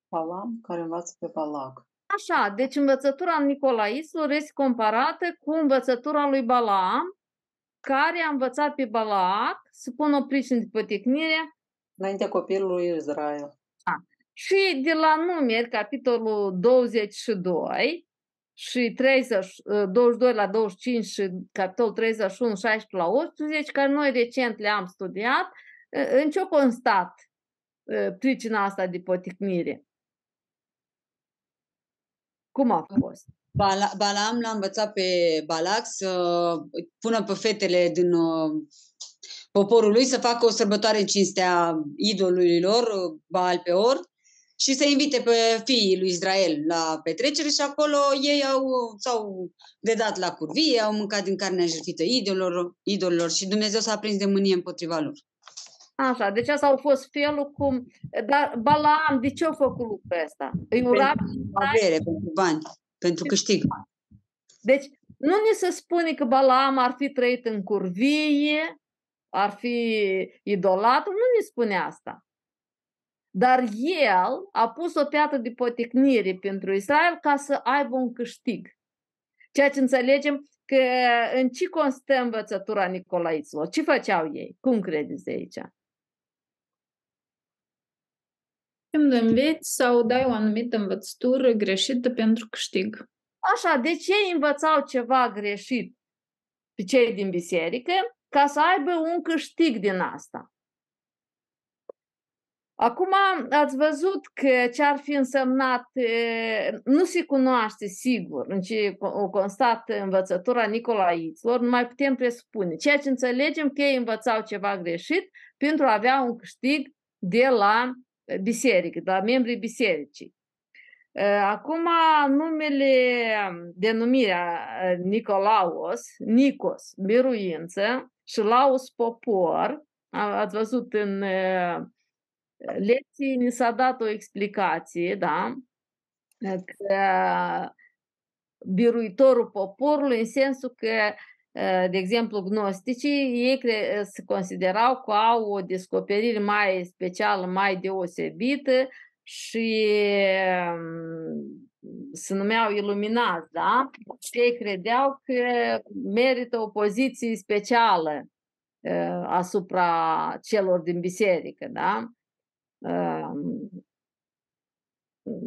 Palam care învață pe Balac. Așa, deci învățătura Nicolaiților este comparată cu învățătura lui Balaam, care a învățat pe Balac să pună o pricină de păticnire Înaintea copilului Israel. și de la numeri, capitolul 22 și 30, 22 la 25 și capitolul 31, 16 la 18, care noi recent le-am studiat, în ce a constat uh, pricina asta de poticnire? Cum a fost? Bala, Balaam l-a învățat pe Balac să pună pe fetele din uh, poporul lui să facă o sărbătoare în cinstea idolului lor, uh, Baal Peor, și să invite pe fiii lui Israel la petrecere și acolo ei au, s-au dedat la curvie, au mâncat din carnea jertfită idolilor, idolilor și Dumnezeu s-a prins de mânie împotriva lor. Așa, deci asta a fost felul cum... Dar Balaam, de ce a făcut lucrul ăsta? Îi ura Pentru avere, pentru bani, pentru câștig. Deci nu ni se spune că Balaam ar fi trăit în curvie, ar fi idolatru, nu ni spune asta. Dar el a pus o piatră de poticnire pentru Israel ca să aibă un câștig. Ceea ce înțelegem că în ce constă învățătura Nicolaiților? Ce făceau ei? Cum credeți de aici? Când înveți sau dai o anumită învățătură greșită pentru câștig. Așa, deci ei învățau ceva greșit pe cei din biserică ca să aibă un câștig din asta. Acum ați văzut că ce ar fi însemnat, e, nu se cunoaște sigur în ce o constat învățătura Nicolaiților, nu mai putem presupune. Ceea ce înțelegem că ei învățau ceva greșit pentru a avea un câștig de la biserică, de la membrii bisericii. E, Acum numele, denumirea e, Nicolaos, Nicos, biruință și Laus, popor, a- ați văzut în e, lecții ni s-a dat o explicație, da? Că biruitorul poporului în sensul că, de exemplu, gnosticii, ei cre- se considerau că au o descoperire mai specială, mai deosebită și mm, se numeau iluminați, da? Și ei credeau că merită o poziție specială uh, asupra celor din biserică, da? Um,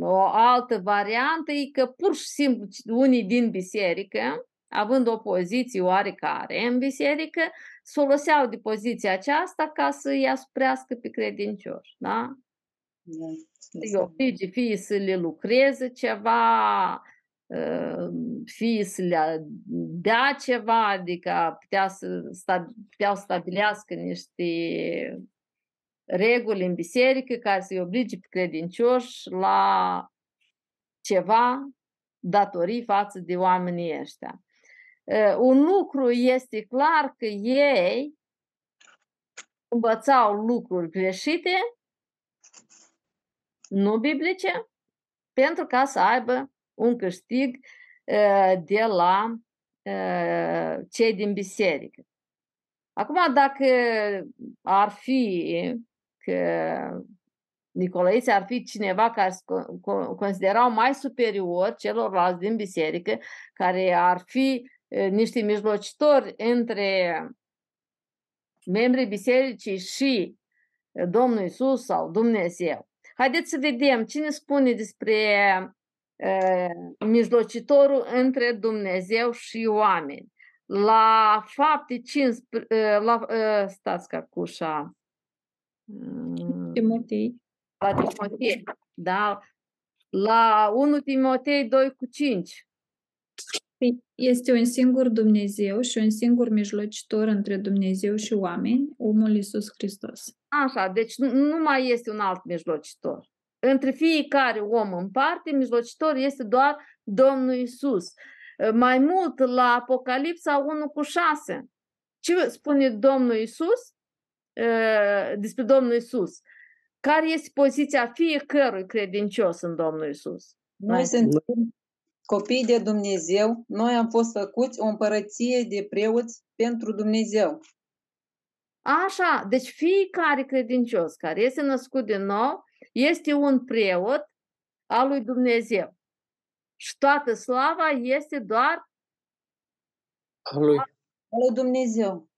o altă variantă e că pur și simplu unii din biserică, având o poziție oarecare în biserică, se foloseau de poziția aceasta ca să îi asuprească pe credincioși. Da? Îi oblige fie să le lucreze ceva, uh, fie să le dea ceva, adică putea să sta, puteau să stabilească niște reguli în biserică care să-i oblige pe credincioși la ceva datorii față de oamenii ăștia. Uh, Un lucru este clar că ei învățau lucruri greșite, nu biblice, pentru ca să aibă un câștig uh, de la uh, cei din biserică. Acum, dacă ar fi că Nicolaițe ar fi cineva care se co- co- considerau mai superior celorlalți din biserică, care ar fi eh, niște mijlocitori între membrii bisericii și eh, Domnul Isus sau Dumnezeu. Haideți să vedem cine spune despre uh, mijlocitorul între Dumnezeu și oameni. La fapte 15, uh, la, uh, stați ca cușa, Mm, Timotei. la Timotei, da? La 1 Timotei 2 cu 5. Păi, Este un singur Dumnezeu și un singur mijlocitor între Dumnezeu și oameni, omul Iisus Hristos. Așa, deci nu, nu mai este un alt mijlocitor. Între fiecare om în parte, mijlocitor este doar Domnul Isus. Mai mult, la Apocalipsa 1 cu 6, ce spune Domnul Isus despre Domnul Isus? Care este poziția fiecărui credincios în Domnul Isus? Noi suntem copii de Dumnezeu, noi am fost făcuți o împărăție de preoți pentru Dumnezeu. Așa, deci fiecare credincios care este născut din nou este un preot al lui Dumnezeu. Și toată slava este doar a lui. A lui Dumnezeu.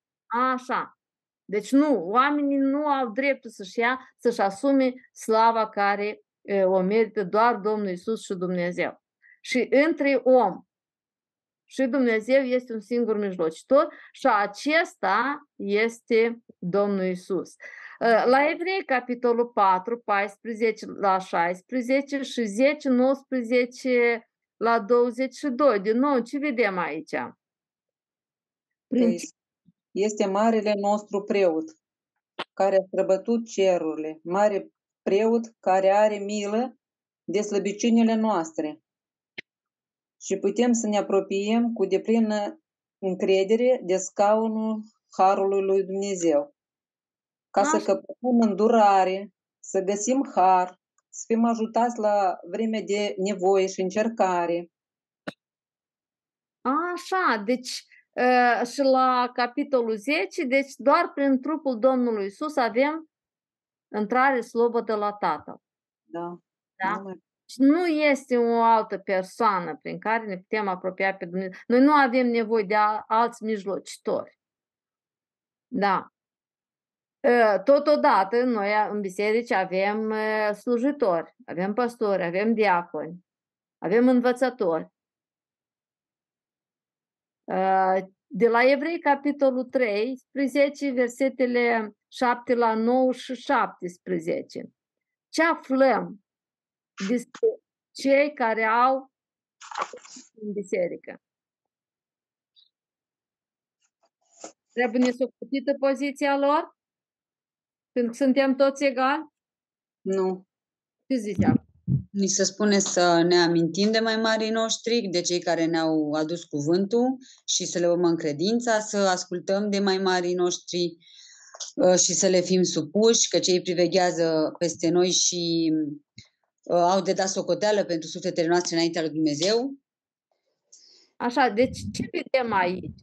Așa. Deci nu, oamenii nu au dreptul să-și ia, să-și asume slava care e, o merită doar Domnul Isus și Dumnezeu. Și între om și Dumnezeu este un singur mijlocitor și acesta este Domnul Isus. La Evrei, capitolul 4, 14 la 16 și 10, 19 la 22. Din nou, ce vedem aici? Este marele nostru preot, care a străbătut cerurile, mare preot care are milă de slăbiciunile noastre. Și putem să ne apropiem cu deplină încredere de scaunul Harului lui Dumnezeu, ca Așa. să căpătăm îndurare, să găsim har, să fim ajutați la vreme de nevoie și încercare. Așa, deci și la capitolul 10, deci doar prin trupul Domnului Isus avem intrare slobodă la Tatăl. Da. da? Și nu este o altă persoană prin care ne putem apropia pe Dumnezeu. Noi nu avem nevoie de alți mijlocitori. Da. Totodată, noi în biserici avem slujitori, avem păstori, avem diaconi, avem învățători. De la Evrei, capitolul 13, versetele 7 la 9 și 17. Ce aflăm despre cei care au în biserică? Trebuie nesocotită poziția lor? Pentru că suntem toți egali? Nu. Ce zici acum? Ni se spune să ne amintim de mai marii noștri, de cei care ne-au adus cuvântul și să le urmăm credința, să ascultăm de mai marii noștri uh, și să le fim supuși, că cei priveghează peste noi și uh, au de dat socoteală pentru sufletele noastre înaintea lui Dumnezeu. Așa, deci ce vedem aici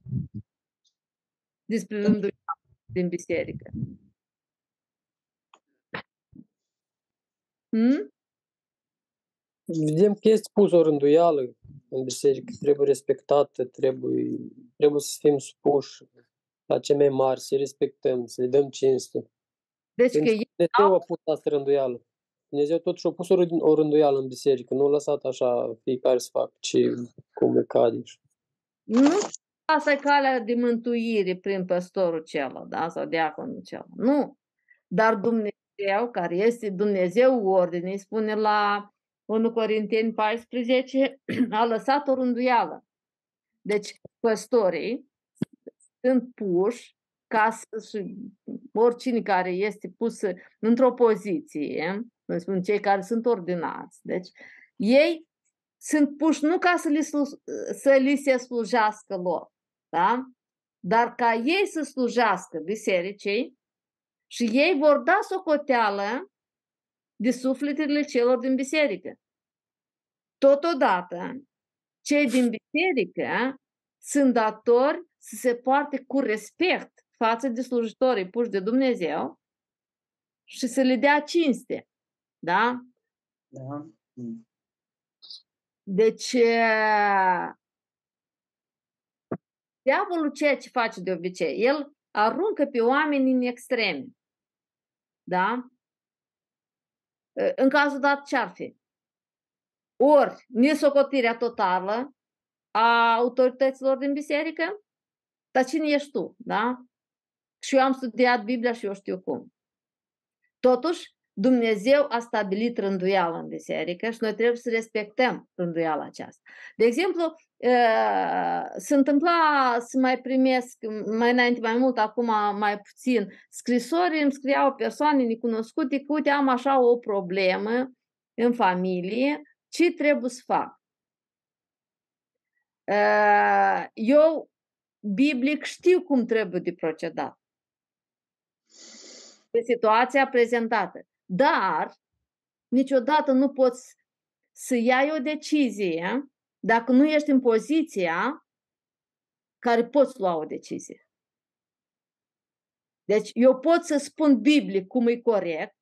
despre rândul din biserică? Hmm? Vedem că este pus o rânduială în biserică, trebuie respectată, trebuie, trebuie să fim supuși la cei mai mari, să respectăm, să le dăm cinste. Deci că Dumnezeu a pus asta rânduială. Dumnezeu totuși a pus o, o rânduială în biserică, nu a lăsat așa fiecare să facă ce cum le cade. Nu asta e calea de mântuire prin păstorul celălalt, da? sau diaconul celălalt. Nu. Dar Dumnezeu, care este Dumnezeu ordinii, spune la 1 Corinteni 14, *clears throat* a lăsat o rânduială. Deci, păstorii sunt puși ca să, oricine care este pus într-o poziție, noi spun cei care sunt ordinați, deci ei sunt puși nu ca să li, să li se slujească lor, da? dar ca ei să slujească bisericii și ei vor da socoteală de sufletele celor din biserică. Totodată, cei din biserică sunt datori să se poarte cu respect față de slujitorii puși de Dumnezeu și să le dea cinste. Da? Da. Deci, diavolul ceea ce face de obicei, el aruncă pe oameni în extreme. Da? În cazul dat ce ar fi? Ori nesocotirea totală a autorităților din biserică, dar cine ești tu, da? Și eu am studiat Biblia și eu știu cum. Totuși, Dumnezeu a stabilit rânduială în biserică și noi trebuie să respectăm rânduiala aceasta. De exemplu, se întâmpla să mai primesc mai înainte mai mult, acum mai puțin, scrisori, îmi scriau persoane necunoscute că uite am așa o problemă în familie, ce trebuie să fac? Eu biblic știu cum trebuie de procedat. Pe situația prezentată. Dar niciodată nu poți să iai o decizie dacă nu ești în poziția care poți lua o decizie. Deci eu pot să spun biblic cum e corect,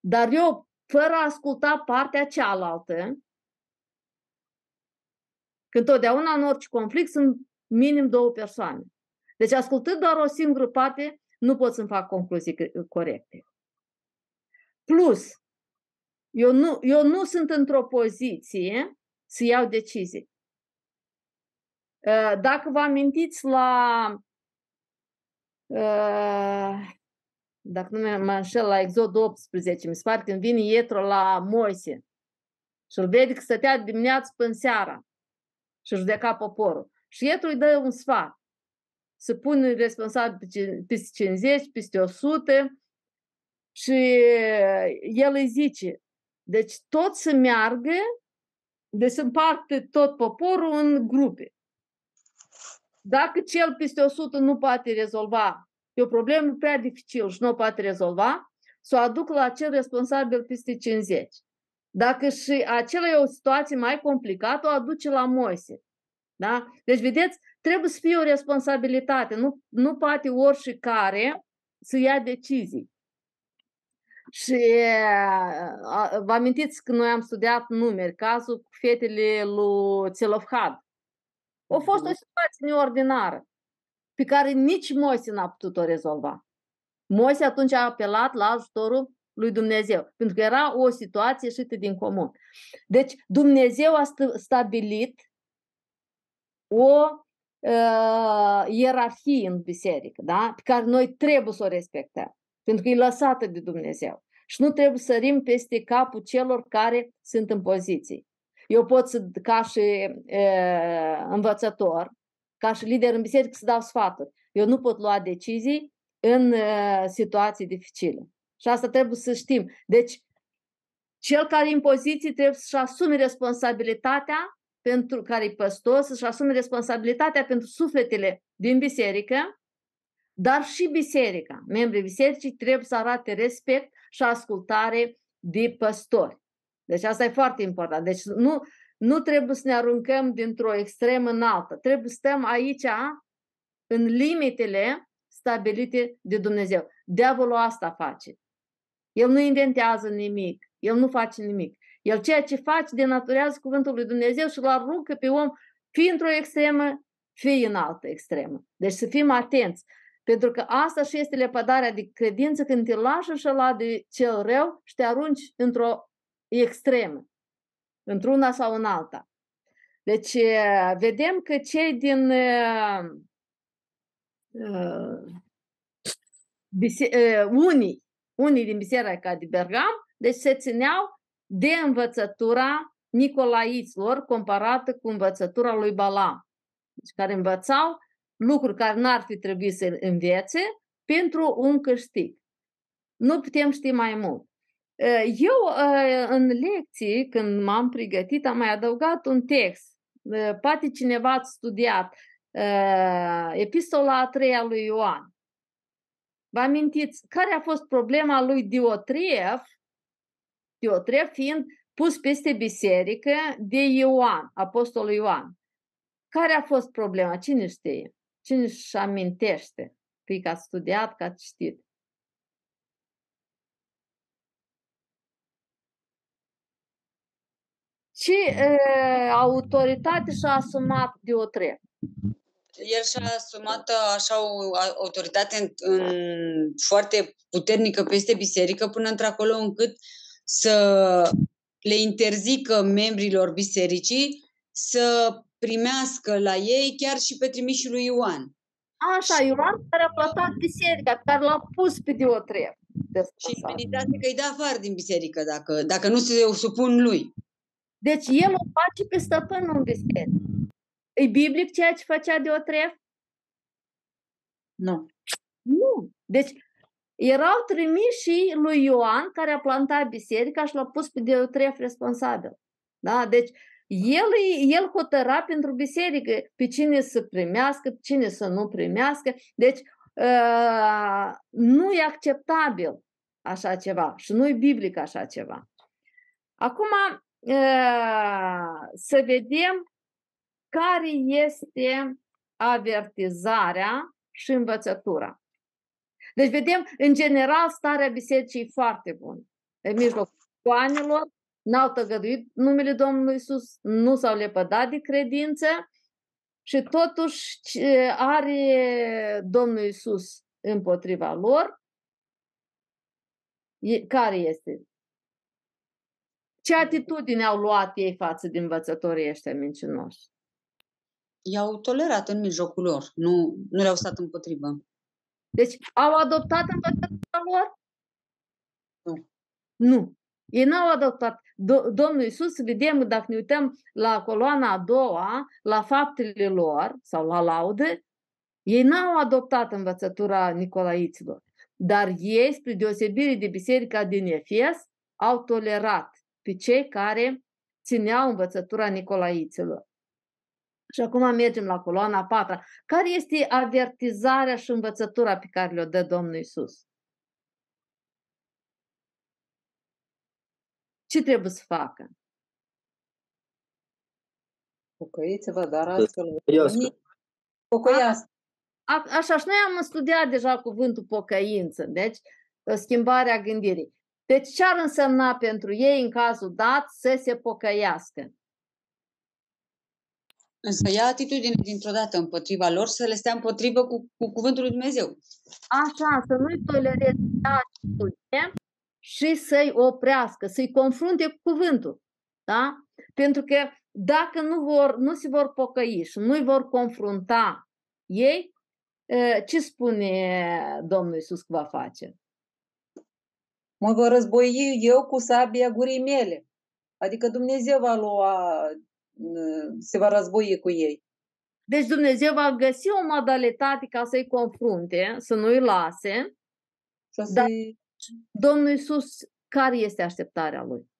dar eu, fără a asculta partea cealaltă, că întotdeauna în orice conflict sunt minim două persoane. Deci ascultând doar o singură parte, nu pot să-mi fac concluzii corecte. Plus, eu nu, eu nu sunt într-o poziție să iau decizii. Ă, dacă vă amintiți la ă, dacă nu mă înșel, la Exod 18, mi se pare când vine Ietro la Moise și îl vede că stătea dimineața până seara și judeca poporul. Și Ietro îi dă un sfat să pună responsabil peste 50, peste 100 și el îi zice, deci tot să meargă, de să împarte tot poporul în grupe. Dacă cel peste 100 nu poate rezolva, e o problemă prea dificil și nu o poate rezolva, să o aduc la cel responsabil peste 50. Dacă și acela e o situație mai complicată, o aduce la Moise. Da? Deci, vedeți, trebuie să fie o responsabilitate. Nu, nu poate oricare să ia decizii. Și vă amintiți că noi am studiat numeri, cazul cu fetele lui Țelofhad. A fost o situație neordinară pe care nici Moise n-a putut-o rezolva. Moise atunci a apelat la ajutorul lui Dumnezeu, pentru că era o situație ieșită din comun. Deci Dumnezeu a stabilit o uh, ierarhie în biserică, da? pe care noi trebuie să o respectăm, pentru că e lăsată de Dumnezeu. Și nu trebuie să sărim peste capul celor care sunt în poziții. Eu pot să, ca și uh, învățător, ca și lider în biserică, să dau sfaturi. Eu nu pot lua decizii în uh, situații dificile. Și asta trebuie să știm. Deci, cel care e în poziție trebuie să-și asume responsabilitatea pentru care e păstor, să-și asume responsabilitatea pentru sufletele din biserică, dar și biserica. Membrii bisericii trebuie să arate respect și ascultare de păstori. Deci asta e foarte important. Deci nu, nu trebuie să ne aruncăm dintr-o extremă în alta. Trebuie să stăm aici în limitele stabilite de Dumnezeu. Diavolul asta face. El nu inventează nimic. El nu face nimic. El ceea ce face denaturează cuvântul lui Dumnezeu și îl aruncă pe om fie într-o extremă, fie în altă extremă. Deci să fim atenți. Pentru că asta și este lepădarea de credință când te lași și la de cel rău și te arunci într-o extremă, într-una sau în alta. Deci vedem că cei din uh, uh, unii, unii din biserica de Bergam, deci se țineau de învățătura Nicolaiților comparată cu învățătura lui Balaam. Deci care învățau lucruri care n-ar fi trebuit să învețe pentru un câștig. Nu putem ști mai mult. Eu, în lecții, când m-am pregătit, am mai adăugat un text. Poate cineva a studiat epistola a treia lui Ioan. Vă amintiți care a fost problema lui Diotref Piotr, fiind pus peste biserică de Ioan, apostolul Ioan. Care a fost problema? Cine știe? Cine își amintește? Fie că ați studiat, că ați citit. Ce uh, autoritate și-a asumat Diotref? El și-a asumat așa o autoritate în, în, foarte puternică peste biserică până într-acolo încât să le interzică membrilor bisericii să primească la ei chiar și pe trimișul lui Ioan. Așa, Ioan care a plătat biserica, care l-a pus pe Diotref. Și amenințase că îi dă afară din biserică dacă, dacă nu se supun lui. Deci el o face pe stăpânul în biserică. E biblic ceea ce făcea Diotref? Nu. Nu. Deci erau trimiși lui Ioan, care a plantat biserica și l-a pus pe Diotref responsabil. Da? Deci el, el hotăra pentru biserică pe cine să primească, pe cine să nu primească. Deci uh, nu e acceptabil așa ceva și nu e biblic așa ceva. Acum uh, să vedem care este avertizarea și învățătura. Deci vedem, în general, starea bisericii e foarte bună. În mijlocul anilor, n-au tăgăduit numele Domnului Isus, nu s-au lepădat de credință și totuși are Domnul Isus împotriva lor. Care este? Ce atitudine au luat ei față de învățătorii ăștia mincinoși? I-au tolerat în mijlocul lor, nu, nu le-au stat împotrivă. Deci au adoptat învățătura lor? Nu. Nu. Ei n-au adoptat. Do- Domnul Iisus, vedem, dacă ne uităm la coloana a doua, la faptele lor sau la laudă, ei n-au adoptat învățătura Nicolaiților. Dar ei, spre deosebire de biserica din Efes, au tolerat pe cei care țineau învățătura Nicolaiților. Și acum mergem la coloana a patra. Care este avertizarea și învățătura pe care le-o dă Domnul Isus? Ce trebuie să facă? Pocăiți-vă, dar astfel Pocăiască. Pocăiască. A, așa, și noi am studiat deja cuvântul pocăință, deci schimbarea gândirii. Deci ce ar însemna pentru ei în cazul dat să se pocăiască? Însă ia atitudine dintr-o dată împotriva lor să le stea împotrivă cu, cu cuvântul lui Dumnezeu. Așa, să nu-i tolereze atitudine și să-i oprească, să-i confrunte cu cuvântul. Da? Pentru că dacă nu, vor, nu se vor pocăi și nu-i vor confrunta ei, ce spune Domnul Iisus că va face? Mă voi război eu cu sabia gurii mele. Adică Dumnezeu va lua, se va război cu ei. Deci Dumnezeu va găsi o modalitate ca să-i confrunte, să nu-i lase. Și Dar Domnul Iisus, care este așteptarea Lui?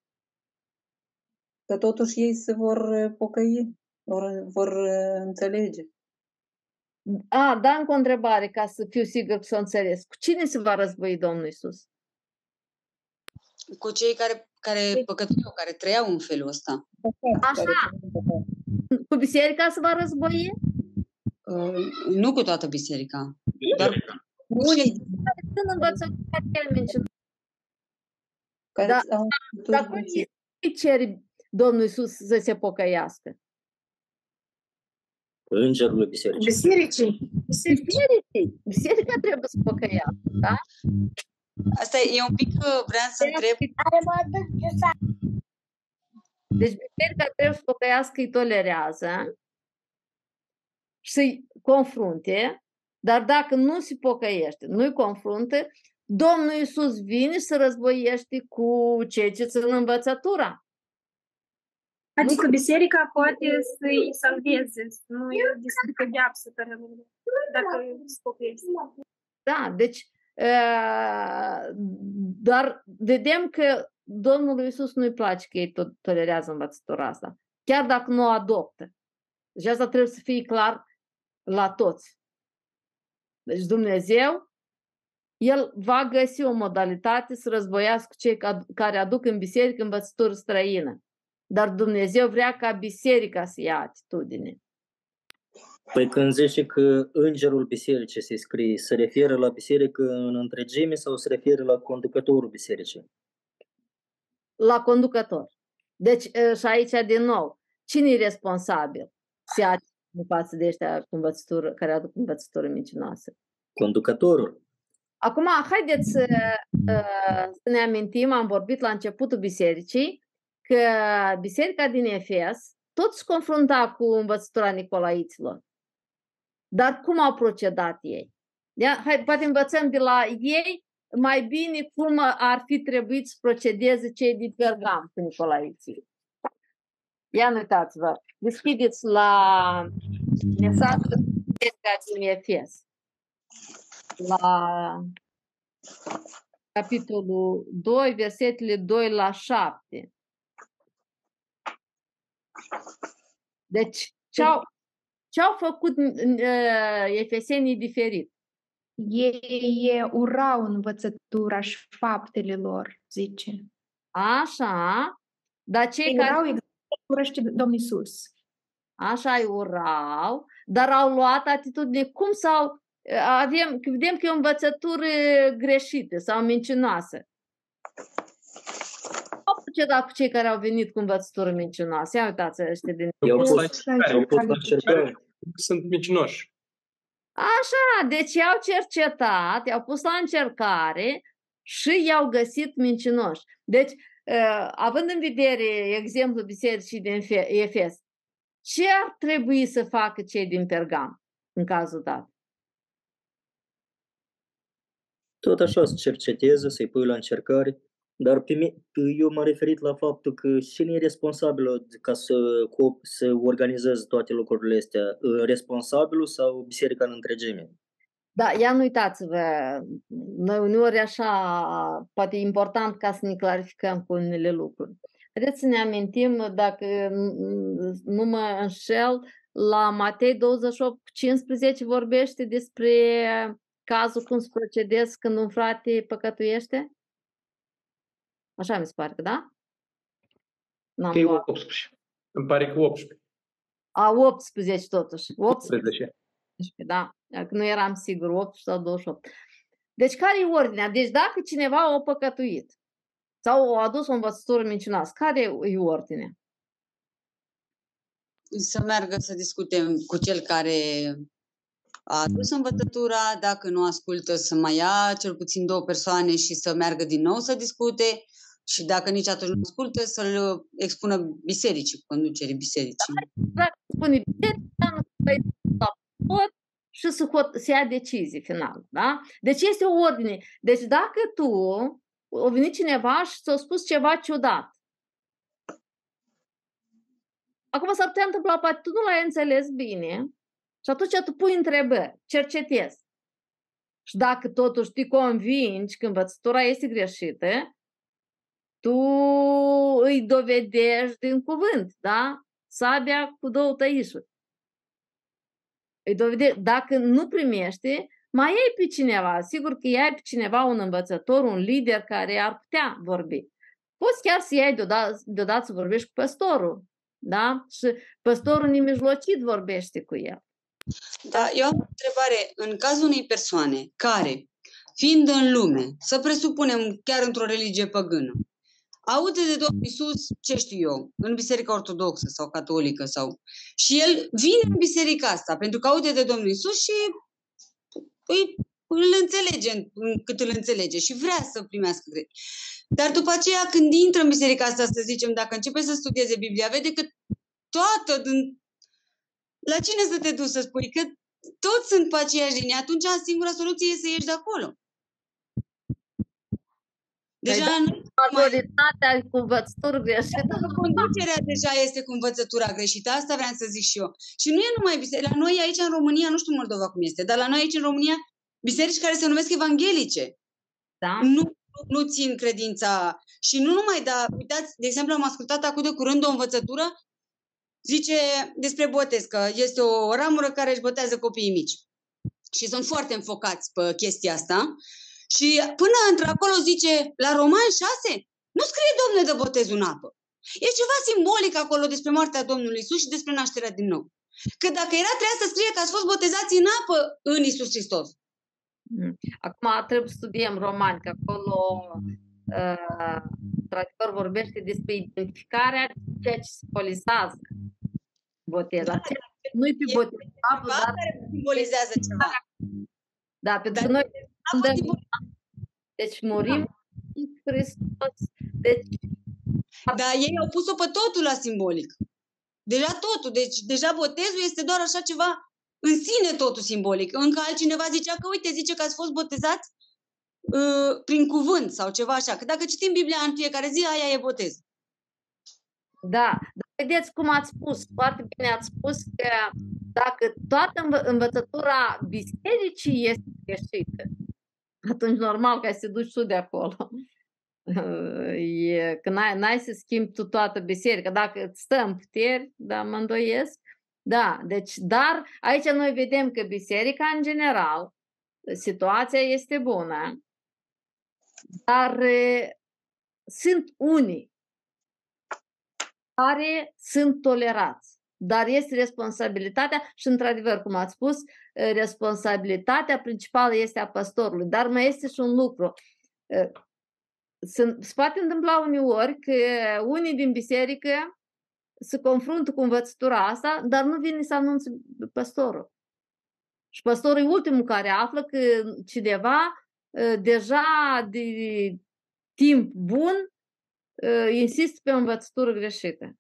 Că totuși ei se vor pocăi, vor, vor înțelege. A, da, încă o întrebare, ca să fiu sigur că s-o înțeles. Cu cine se va război Domnul Iisus? Cu cei care, care păcătuiau, care trăiau în felul ăsta. Așa. Cu biserica se va război? Uh, nu cu toată biserica. Dar Unii Când învățăm termeni și Care Da, au Dar cum îi ceri Domnul Iisus să se pocăiască? Îngerul bisericii. Bisericii. Bisericii. Biserica trebuie să pocăiască, da? Asta e un pic, uh, vreau să întreb, Deci biserica trebuie să pocăiască, îi tolerează și să-i confrunte, dar dacă nu se pocăiește, nu-i confruntă, Domnul Iisus vine și se războiește cu cei ce țin învățătura. Adică biserica poate să-i salveze, să nu e de pedeapsă care dacă se pocăiesc. Da, deci, uh, dar vedem că Domnului Iisus nu-i place că ei tot tolerează învățătura asta, chiar dacă nu o adoptă. Deci asta trebuie să fie clar la toți. Deci Dumnezeu, El va găsi o modalitate să războiască cei ca- care aduc în biserică învățături străină. Dar Dumnezeu vrea ca biserica să ia atitudine. Păi când zice că îngerul bisericii se scrie, se referă la biserică în întregime sau se referă la conducătorul bisericii? la conducător. Deci, e, și aici, din nou, cine e responsabil să ia atitudine față de ăștia cu învățătură, care aduc învățătură mincinoasă? Conducătorul. Acum, haideți să, uh, să ne amintim, am vorbit la începutul bisericii, că biserica din Efes tot se confrunta cu învățătura Nicolaiților. Dar cum au procedat ei? Ia, hai, poate învățăm de la ei mai bine cum ar fi trebuit să procedeze cei din Pergam cu Nicolaiții. Ia uitați-vă, deschideți la mesajul biserica din Efes. La capitolul 2, versetele 2 la 7. Deci, ce-au, ce-au făcut uh, efesenii diferit? Ei urau învățătura și faptele lor, zice. Așa, dar cei Ei care urau exact cum urăște Domnul Isus. așa îi urau, dar au luat atitudine cum sau avem, vedem că e o învățătură greșită sau mincinoasă. Au procedat cu cei care au venit cu învățătură mincinoasă. Ia uitați ăștia din... I-au pus pus, la încercare. i-au pus la încercare. Sunt mincinoși. Așa, deci i-au cercetat, i-au pus la încercare și i-au găsit mincinoși. Deci, uh, având în vedere exemplul bisericii din Fe- Efes, ce ar trebui să facă cei din Pergam în cazul dat? Tot așa să cerceteze, să-i pui la încercare. Dar pe mine, eu m-am referit la faptul că cine e responsabil ca să, co- să organizeze toate lucrurile astea? Responsabilul sau biserica în întregime? Da, ia nu uitați-vă, noi uneori așa, poate e important ca să ne clarificăm cu unele lucruri. Haideți să ne amintim, dacă n- nu mă înșel, la Matei 28 cu 15 vorbește despre cazul cum să procedezi când un frate păcătuiește? Așa mi se pare, că da? N-am Că e luat. 18. Îmi pare că 18. A, 18 totuși. 18. 18. Da? Dacă nu eram sigur, 8 sau 28. Deci care e ordinea? Deci dacă cineva a păcătuit sau a adus o învățătură mincinoasă, care e ordinea? Să meargă să discute cu cel care a adus învățătura, dacă nu ascultă să mai ia cel puțin două persoane și să meargă din nou să discute și dacă nici atunci nu ascultă, să-l expună bisericii, conducerii bisericii. Dacă spune biserica, nu trebuie la vot și să, hot, să ia decizii final. Da? Deci este o ordine. Deci dacă tu, a venit cineva și ți-a spus ceva ciudat, Acum s-ar putea întâmpla, poate tu nu l-ai înțeles bine și atunci tu pui întrebări, cercetezi. Și dacă totuși te convingi că învățătura este greșită, tu îi dovedești din cuvânt, da? Sabia cu două tăișuri. Îi dovedești. Dacă nu primește, mai ai pe cineva. Sigur că ai pe cineva, un învățător, un lider care ar putea vorbi. Poți chiar să iei deodată, deodată să vorbești cu păstorul. Da? Și păstorul nemijlocit vorbește cu el. Da, eu am o întrebare. În cazul unei persoane care, fiind în lume, să presupunem chiar într-o religie păgână, aude de Domnul Iisus, ce știu eu, în biserica ortodoxă sau catolică sau... Și el vine în biserica asta pentru că aude de Domnul Iisus și îi, îl înțelege cât îl înțelege și vrea să primească credit. Dar după aceea, când intră în biserica asta, să zicem, dacă începe să studieze Biblia, vede că toată, din... la cine să te duci să spui? Că toți sunt pe aceeași linie. Atunci, singura soluție e să ieși de acolo. Deja Păi nu Majoritatea cu învățături greșite. Conducerea deja este cu învățătura greșită, asta vreau să zic și eu. Și nu e numai biserică. La noi aici în România, nu știu Moldova cum este, dar la noi aici în România, biserici care se numesc evanghelice. Da. Nu, nu țin credința. Și nu numai, dar uitați, de exemplu, am ascultat acum de curând o învățătură, zice despre botez, că este o ramură care își botează copiii mici. Și sunt foarte înfocați pe chestia asta. Și până într-acolo zice, la Roman 6, nu scrie, domnule, de botez în apă. E ceva simbolic acolo despre moartea Domnului Isus și despre nașterea din nou. Că dacă era, trebuia să scrie că ați fost botezați în apă în Isus Hristos. Acum trebuie să studiem romani, că acolo uh, într-adevăr vorbește despre identificarea ceea ce simbolizează boteza. Nu-i pe botez, apă, Ceva dar care simbolizează ceva. Da, pentru Dar că noi a fost dăm, deci murim în Hristos. Deci, Dar ei au pus-o pe totul la simbolic. Deja totul. Deci deja botezul este doar așa ceva în sine totul simbolic. Încă altcineva zicea că, uite, zice că ați fost botezați uh, prin cuvânt sau ceva așa. Că dacă citim Biblia în fiecare zi, aia e botez. da, dar vedeți cum ați spus, foarte bine ați spus că dacă toată învă- învățătura bisericii este greșită, atunci normal că ai să te duci tu de acolo. *laughs* E, că n-ai, n-ai să schimbi tu toată biserica. Dacă îți stă în puteri, da, mă îndoiesc. Da, deci, dar aici noi vedem că biserica în general, situația este bună, dar e, sunt unii care sunt tolerați. Dar este responsabilitatea și, într-adevăr, cum ați spus, responsabilitatea principală este a pastorului. Dar mai este și un lucru. Se, se poate întâmpla uneori că unii din biserică se confruntă cu învățătura asta, dar nu vine să anunțe pastorul. Și pastorul e ultimul care află că cineva deja de timp bun insist pe o învățătură greșită.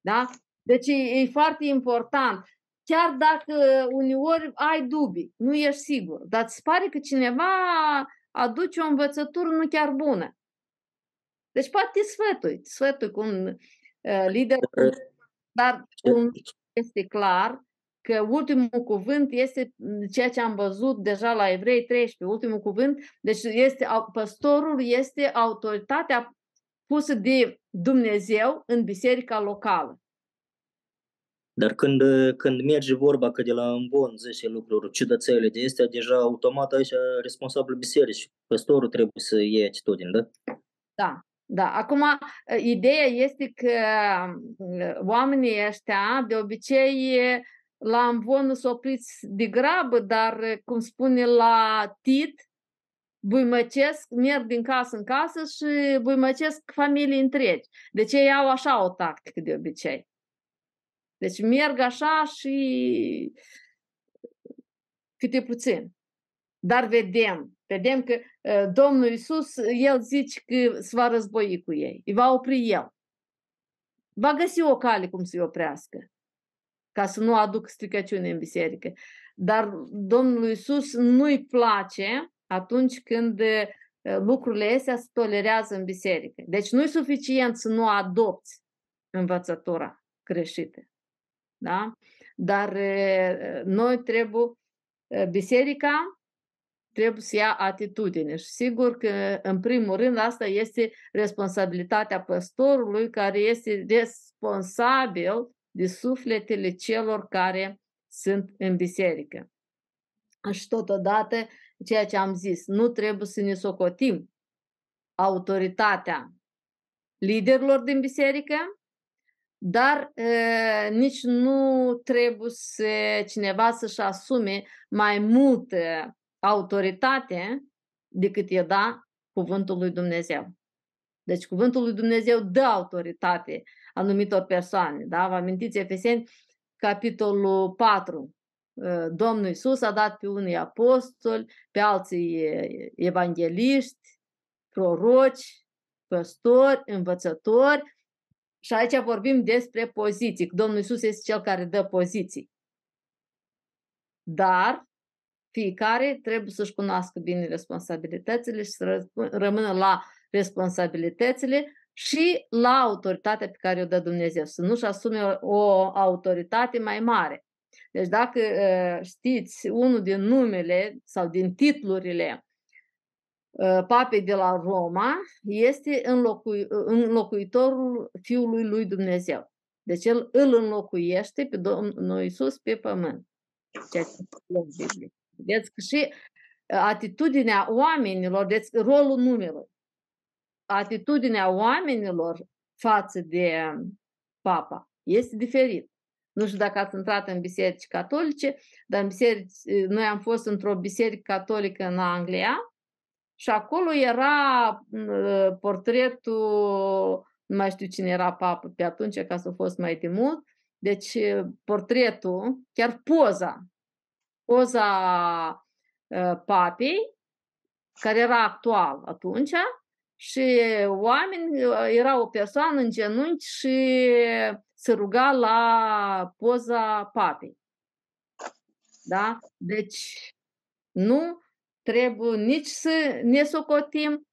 Da? Deci e, e foarte important. Chiar dacă uneori ai dubii, nu ești sigur, dar îți pare că cineva aduce o învățătură nu chiar bună. Deci poate te sfătui, te sfătui cu un uh, lider, dar un, este clar că ultimul cuvânt este ceea ce am văzut deja la Evrei 13, ultimul cuvânt, deci este, păstorul este autoritatea pusă de Dumnezeu în biserica locală. Dar când, când merge vorba că de la îmbon 10 lucruri ciudățele de astea, deja automat aici responsabil biserici, păstorul trebuie să iei atitudine, da? Da, da. Acum, ideea este că oamenii ăștia, de obicei, la îmbon sunt opriți de grabă, dar, cum spune la tit, buimăcesc, merg din casă în casă și buimăcesc familii întregi. Deci ei au așa o tactică de obicei. Deci merg așa și câte puțin. Dar vedem, vedem că uh, Domnul Isus, El zice că se va război cu ei, îi va opri El. Va găsi o cale cum să-i oprească, ca să nu aduc stricăciune în biserică. Dar Domnul Isus nu-i place atunci când lucrurile astea se tolerează în biserică. Deci nu e suficient să nu adopți învățătura greșită. Da? Dar noi trebuie, biserica trebuie să ia atitudine și sigur că în primul rând asta este responsabilitatea păstorului care este responsabil de sufletele celor care sunt în biserică. Și totodată ceea ce am zis, nu trebuie să ne socotim autoritatea liderilor din biserică, dar e, nici nu trebuie să cineva să-și asume mai multă autoritate decât e da cuvântul lui Dumnezeu. Deci cuvântul lui Dumnezeu dă autoritate anumitor persoane. Da? Vă amintiți Efeseni, capitolul 4, Domnul Isus a dat pe unii apostoli, pe alții evangeliști, proroci, păstori, învățători și aici vorbim despre poziții. Domnul Isus este cel care dă poziții. Dar fiecare trebuie să-și cunoască bine responsabilitățile și să rămână la responsabilitățile și la autoritatea pe care o dă Dumnezeu. Să nu-și asume o autoritate mai mare. Deci dacă știți unul din numele sau din titlurile papei de la Roma, este înlocui, înlocuitorul Fiului lui Dumnezeu. Deci el îl înlocuiește pe Domnul Iisus pe pământ. Vedeți că și atitudinea oamenilor, deci rolul numelui, atitudinea oamenilor față de papa este diferit. Nu știu dacă ați intrat în biserici catolice, dar în biserici, noi am fost într-o biserică catolică în Anglia și acolo era portretul, nu mai știu cine era papă pe atunci, ca să a fost mai de mult, deci portretul, chiar poza, poza papei, care era actual atunci, și oameni, era o persoană în genunchi și se ruga la poza papei. Da? Deci nu trebuie nici să ne socotim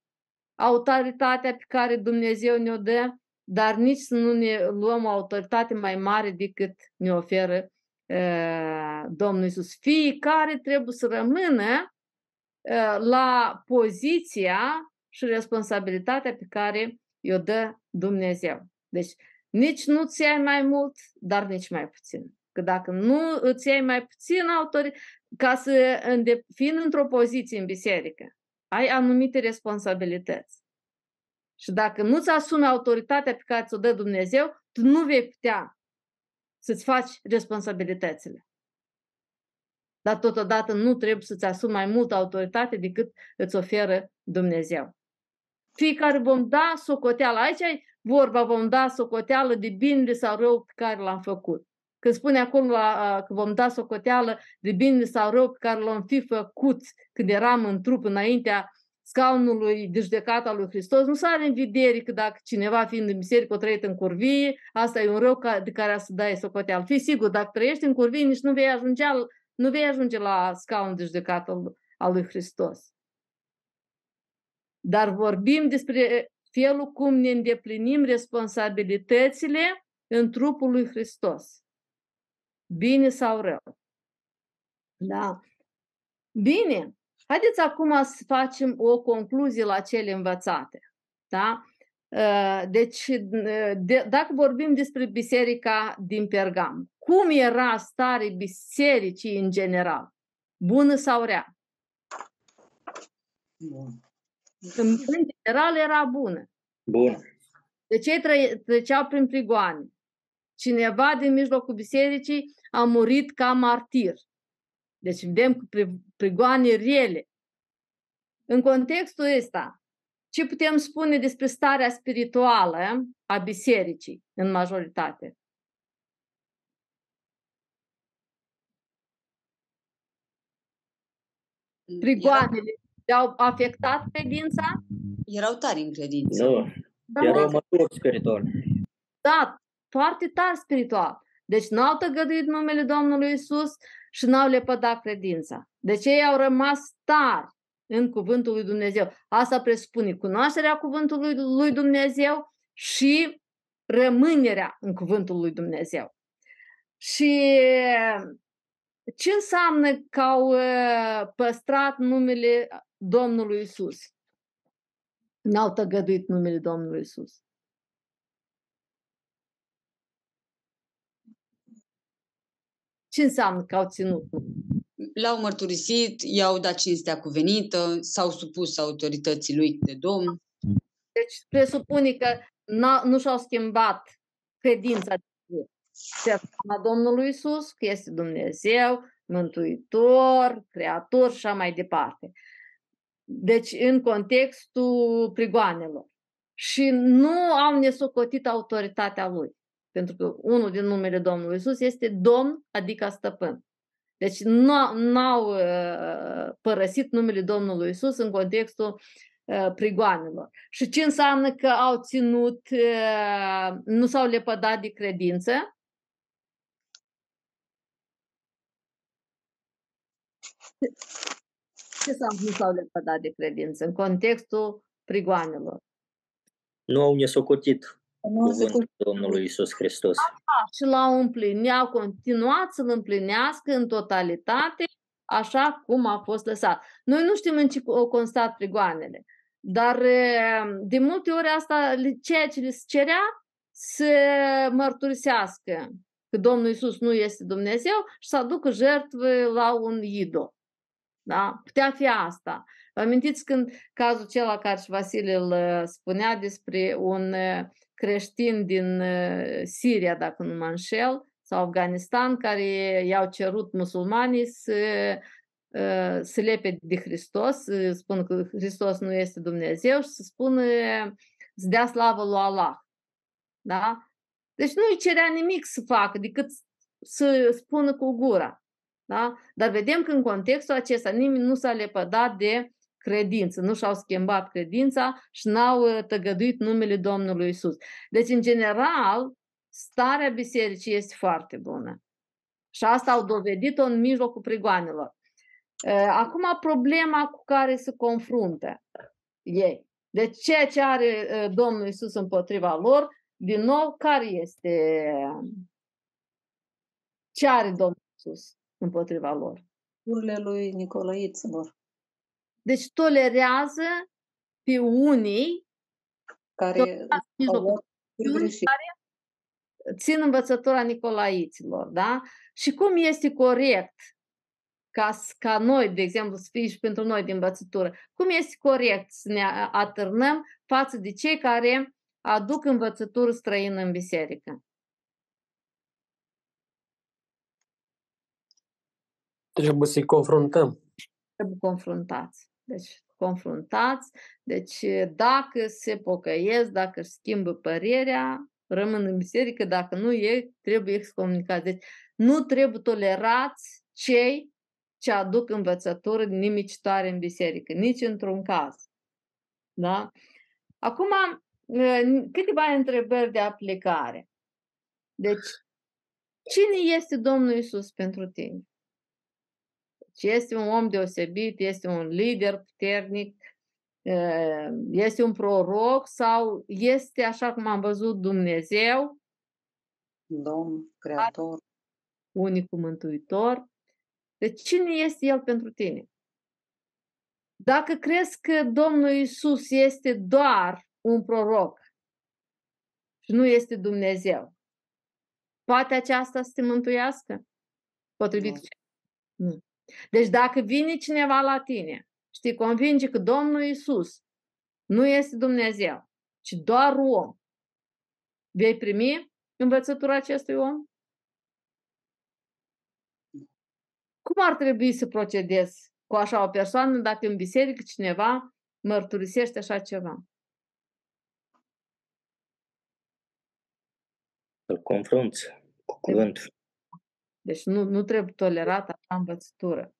autoritatea pe care Dumnezeu ne-o dă, dar nici să nu ne luăm o autoritate mai mare decât ne oferă uh, Domnul Isus. Fiecare trebuie să rămână uh, la poziția și responsabilitatea pe care o dă Dumnezeu. Deci nici nu ți ai mai mult, dar nici mai puțin. Că dacă nu îți iei mai puțin autori, ca să fiind într-o poziție în biserică, ai anumite responsabilități. Și dacă nu-ți asumi autoritatea pe care ți-o dă Dumnezeu, tu nu vei putea să-ți faci responsabilitățile. Dar totodată nu trebuie să-ți asumi mai multă autoritate decât îți oferă Dumnezeu. Fiecare vom da socoteală. Aici ai vorba, vom da socoteală de bine sau rău pe care l-am făcut. Când spune acolo că vom da socoteală de bine sau rău pe care l-am fi făcut când eram în trup înaintea scaunului de judecată al lui Hristos, nu s-are în vedere că dacă cineva fiind în biserică o trăit în curvie, asta e un rău de care să dai socoteală. Fii sigur, dacă trăiești în curvie, nici nu vei ajunge, nu vei ajunge la scaunul de judecată al lui Hristos. Dar vorbim despre felul cum ne îndeplinim responsabilitățile în trupul lui Hristos. Bine sau rău. Da. Bine. Haideți acum să facem o concluzie la cele învățate. Da? Ă, deci, de, dacă vorbim despre biserica din Pergam, cum era starea bisericii în general? Bună sau rea? Bun. În general era bună. Bun. De ce treceau prin prigoane? Cineva din mijlocul bisericii a murit ca martir. Deci vedem cu prigoane rele. În contextul ăsta, ce putem spune despre starea spirituală a bisericii în majoritate? Prigoanele au afectat credința? Erau tari în credință. Nu, da, erau maturi spiritual. Da, foarte tari spiritual. Deci n-au tăgăduit numele Domnului Isus și n-au lepădat credința. Deci ei au rămas tari în cuvântul lui Dumnezeu. Asta presupune cunoașterea cuvântului lui Dumnezeu și rămânerea în cuvântul lui Dumnezeu. Și ce înseamnă că au păstrat numele Domnului Isus? N-au tăgăduit numele Domnului Isus. Ce înseamnă că au ținut? L-au mărturisit, i-au dat cinstea cuvenită, s-au supus autorității lui de domn. Deci presupune că nu și-au schimbat credința de persoana Domnului Isus, că este Dumnezeu, Mântuitor, Creator și așa mai departe. Deci în contextul prigoanelor. Și nu au nesocotit autoritatea lui. Pentru că unul din numele Domnului Isus este Domn, adică stăpân. Deci nu au uh, părăsit numele Domnului Isus în contextul uh, prigoanelor. Și ce înseamnă că au ținut, uh, nu s-au lepădat de credință? Ce înseamnă nu s-au lepădat de credință în contextul prigoanelor? Nu au nesocotit cuvântul Domnului Isus Hristos. Așa, și l-au împlinit, au continuat să-l împlinească în totalitate, așa cum a fost lăsat. Noi nu știm în ce au constat prigoanele, dar de multe ori asta, ceea ce le cerea, să mărturisească că Domnul Isus nu este Dumnezeu și să aducă jertfă la un idol. Da? Putea fi asta. Vă amintiți când cazul cel care și Vasile îl spunea despre un creștini din uh, Siria, dacă nu mă înșel, sau Afganistan, care i-au cerut musulmanii să, uh, să lepe de Hristos, să spună că Hristos nu este Dumnezeu și să spună să dea slavă lui Allah. Da? Deci nu îi cerea nimic să facă decât să spună cu gura. Da? Dar vedem că în contextul acesta nimeni nu s-a lepădat de credință, nu și-au schimbat credința și n-au uh, tăgăduit numele Domnului Isus. Deci, în general, starea bisericii este foarte bună. Și asta au dovedit-o în mijlocul prigoanelor. Uh, acum, problema cu care se confruntă ei. Deci, ceea ce are uh, Domnul Isus împotriva lor, din nou, care este ce are Domnul Isus împotriva lor? Urile lui Nicolaiților. Deci tolerează pe unii Care tolerați au mijlocul luat unii greșit. care țin învățătura Nicolaiților, da? Și cum este corect ca, s- ca noi, de exemplu, să fie și pentru noi de învățătură, cum este corect să ne a- atârnăm față de cei care aduc învățătură străină în biserică? Trebuie să-i confruntăm. Trebuie confruntați. Deci, confruntați. Deci, dacă se pocăiesc, dacă își schimbă părerea, rămân în biserică, dacă nu e, trebuie excomunicați. Deci, nu trebuie tolerați cei ce aduc învățătură nimicitoare în biserică, nici într-un caz. Da? Acum, eh, câteva întrebări de aplicare. Deci, cine este Domnul Isus pentru tine? Deci este un om deosebit, este un lider puternic, eh, este un proroc sau este, așa cum am văzut, Dumnezeu, Domn, Creator. unicul mântuitor. Deci cine este El pentru tine? Dacă crezi că Domnul Isus este doar un proroc și nu este Dumnezeu, poate aceasta să te mântuiască? Potrivit Nu. ce? Nu. Deci dacă vine cineva la tine și te convinge că Domnul Isus nu este Dumnezeu, ci doar om, vei primi învățătura acestui om? Cum ar trebui să procedezi cu așa o persoană dacă în biserică cineva mărturisește așa ceva? Îl confrunți cu cuvântul. Deci nu, nu trebuie tolerat așa învățătură.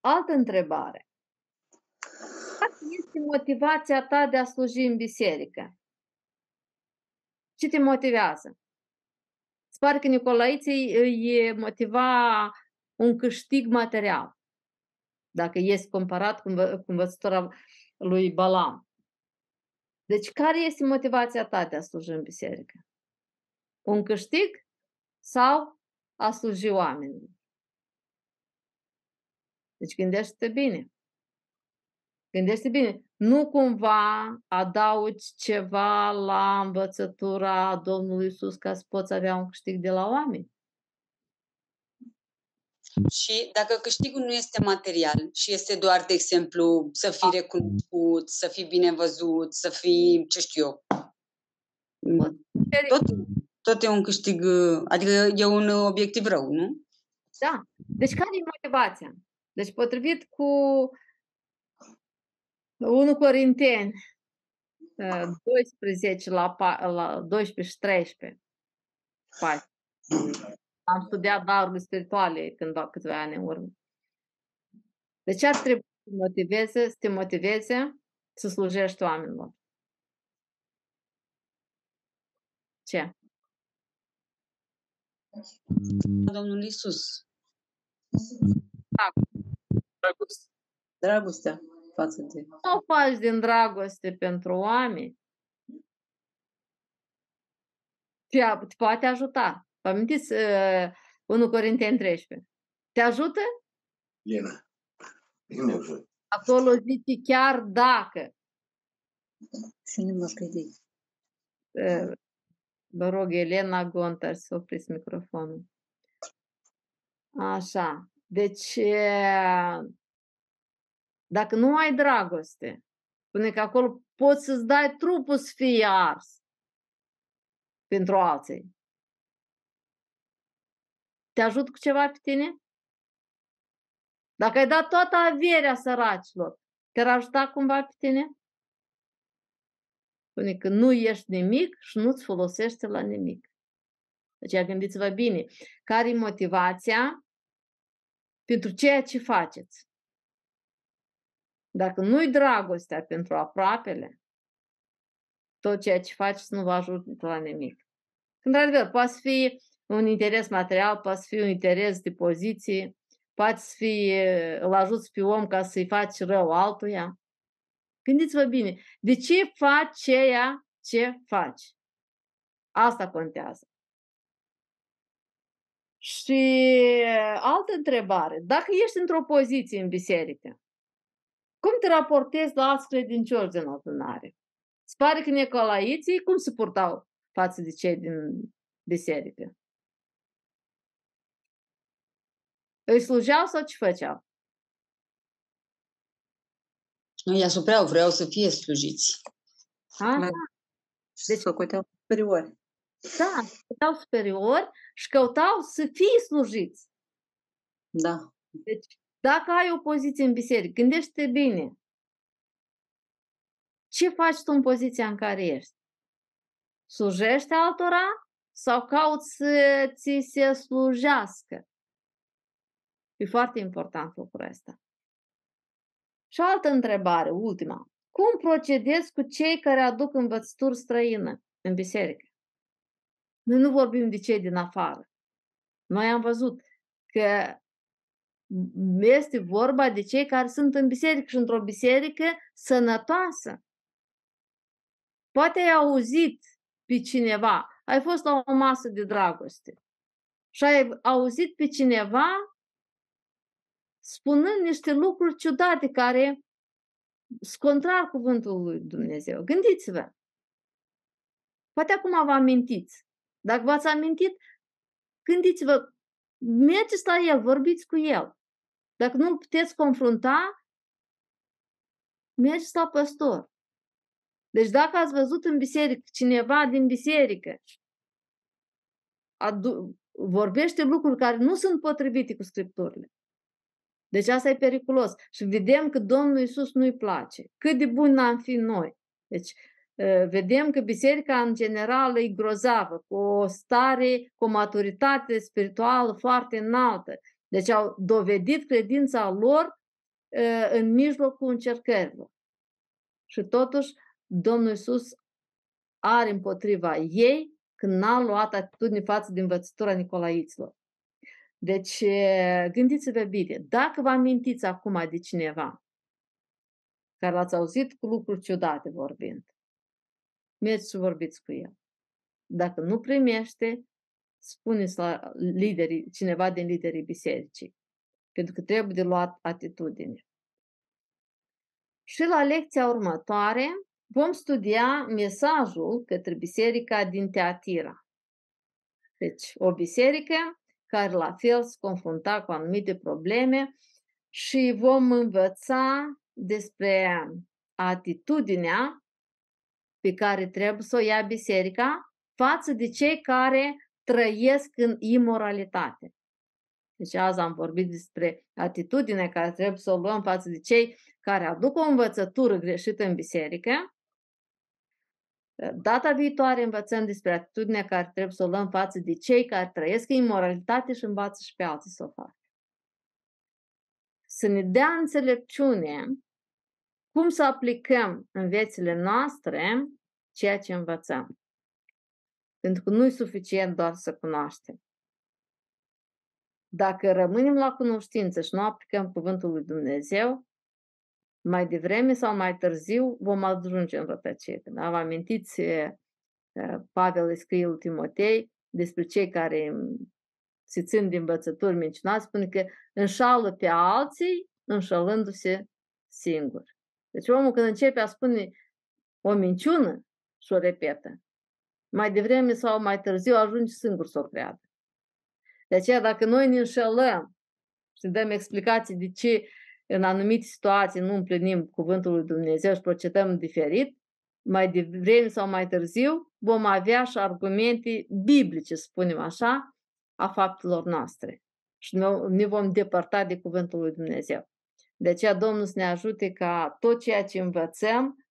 Altă întrebare. Care este motivația ta de a sluji în biserică? Ce te motivează? Îți pare că Nicolaiții îi motiva un câștig material, dacă este comparat cu, învă- cu învățătura lui Balam. Deci, care este motivația ta de a sluji în biserică? Un câștig sau a sluji oamenilor? Deci, gândește-te bine. Gândește bine. Nu cumva adaugi ceva la învățătura Domnului Isus ca să poți avea un câștig de la oameni. Și dacă câștigul nu este material și este doar, de exemplu, să fii recunoscut, să fii bine văzut, să fii, ce știu eu, tot, tot e un câștig, adică e un obiectiv rău, nu? Da. Deci care e motivația? Deci potrivit cu 1 Corinteni uh, 12 la, pa- la 12 și 13. Pași. Am studiat darurile spirituale cândva câțiva ani în urmă. Deci ar trebui să te motiveze, să te motiveze să slujești oamenilor. Ce? Domnul Isus. Da. Dragoste. Dragostea față de... Nu o faci din dragoste pentru oameni. Te, te poate ajuta. Vă amintiți uh, 1 Corinteni 13? Te ajută? Bine. Bine ajută. Acolo zice chiar dacă. Și nu mă credi. Vă rog, Elena Gontar, să opriți microfonul. Așa. Deci, uh, dacă nu ai dragoste, spune că acolo poți să-ți dai trupul să fie ars pentru alții. Te ajut cu ceva pe tine? Dacă ai dat toată averea săracilor, te-ar ajuta cumva pe tine? Spune că nu ești nimic și nu-ți folosește la nimic. Deci gândiți-vă bine, care e motivația pentru ceea ce faceți. Dacă nu-i dragostea pentru aproapele, tot ceea ce faceți nu vă ajută la nimic. Într-adevăr, poate să fie un interes material, poate să fie un interes de poziție, poate să fie, îl ajuți pe om ca să-i faci rău altuia. Gândiți-vă bine, de ce faci ceea ce faci? Asta contează. Și altă întrebare. Dacă ești într-o poziție în biserică, cum te raportezi la alți credincioși din adunare? Îți pare că necolaiții cum se purtau față de cei din biserică? Îi slujeau sau ce făceau? Nu, îi asupreau, vreau să fie slujiți. Aha. Deci socoteau superiori. Da, căutau superiori și căutau să fie slujiți. Da. Deci, dacă ai o poziție în biserică, gândește bine. Ce faci tu în poziția în care ești? Slujești altora sau cauți să ți se slujească? E foarte important lucrul ăsta. Și o altă întrebare, ultima. Cum procedezi cu cei care aduc învățături străină în biserică? Noi nu vorbim de cei din afară. Noi am văzut că este vorba de cei care sunt în biserică și într-o biserică sănătoasă. Poate ai auzit pe cineva, ai fost la o masă de dragoste și ai auzit pe cineva spunând niște lucruri ciudate care sunt contrar cuvântul lui Dumnezeu. Gândiți-vă! Poate acum vă amintiți. Dacă v-ați amintit, gândiți-vă, mergeți la el, vorbiți cu el. Dacă nu-l puteți confrunta, mergeți la păstor. Deci dacă ați văzut în biserică cineva din biserică adu- vorbește lucruri care nu sunt potrivite cu scripturile, deci asta e periculos. Și vedem că Domnul Iisus nu-i place. Cât de bun am fi noi. Deci vedem că biserica în general e grozavă, cu o stare, cu o maturitate spirituală foarte înaltă. Deci au dovedit credința lor în mijlocul încercărilor. Și totuși Domnul Iisus are împotriva ei când n-a luat atitudine față de învățătura Nicolaiților. Deci, gândiți-vă bine, dacă vă amintiți acum de cineva care l-ați auzit cu lucruri ciudate vorbind, mergeți și vorbiți cu el. Dacă nu primește, spuneți la liderii, cineva din liderii bisericii, pentru că trebuie de luat atitudine. Și la lecția următoare vom studia mesajul către biserica din Teatira. Deci, o biserică care la fel se confrunta cu anumite probleme și vom învăța despre atitudinea pe care trebuie să o ia biserica față de cei care trăiesc în imoralitate. Deci azi am vorbit despre atitudinea care trebuie să o luăm față de cei care aduc o învățătură greșită în biserică. Data viitoare învățăm despre atitudinea care trebuie să o luăm față de cei care trăiesc în imoralitate și învață și pe alții să o facă. Să ne dea înțelepciune cum să aplicăm în viețile noastre ceea ce învățăm. Pentru că nu e suficient doar să cunoaștem. Dacă rămânem la cunoștință și nu aplicăm cuvântul lui Dumnezeu, mai devreme sau mai târziu vom ajunge în rătăcire. Da? Vă amintiți, Pavel îi scrie lui Timotei despre cei care se țin de învățături mincinoase, spune că înșală pe alții, înșalându-se singur. Deci omul când începe a spune o minciună și o repetă, mai devreme sau mai târziu ajunge singur să o creadă. De aceea, dacă noi ne înșelăm și dăm explicații de ce în anumite situații nu împlinim cuvântul lui Dumnezeu și procedăm diferit, mai devreme sau mai târziu vom avea și argumente biblice, spunem așa, a faptelor noastre. Și ne vom depărta de cuvântul lui Dumnezeu. De aceea Domnul să ne ajute ca tot ceea ce învățăm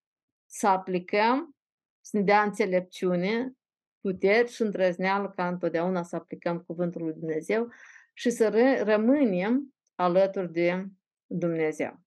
să aplicăm, să ne dea înțelepciune, puteri și îndrăzneală ca întotdeauna să aplicăm cuvântul lui Dumnezeu și să rămânem alături de Dumnezeu.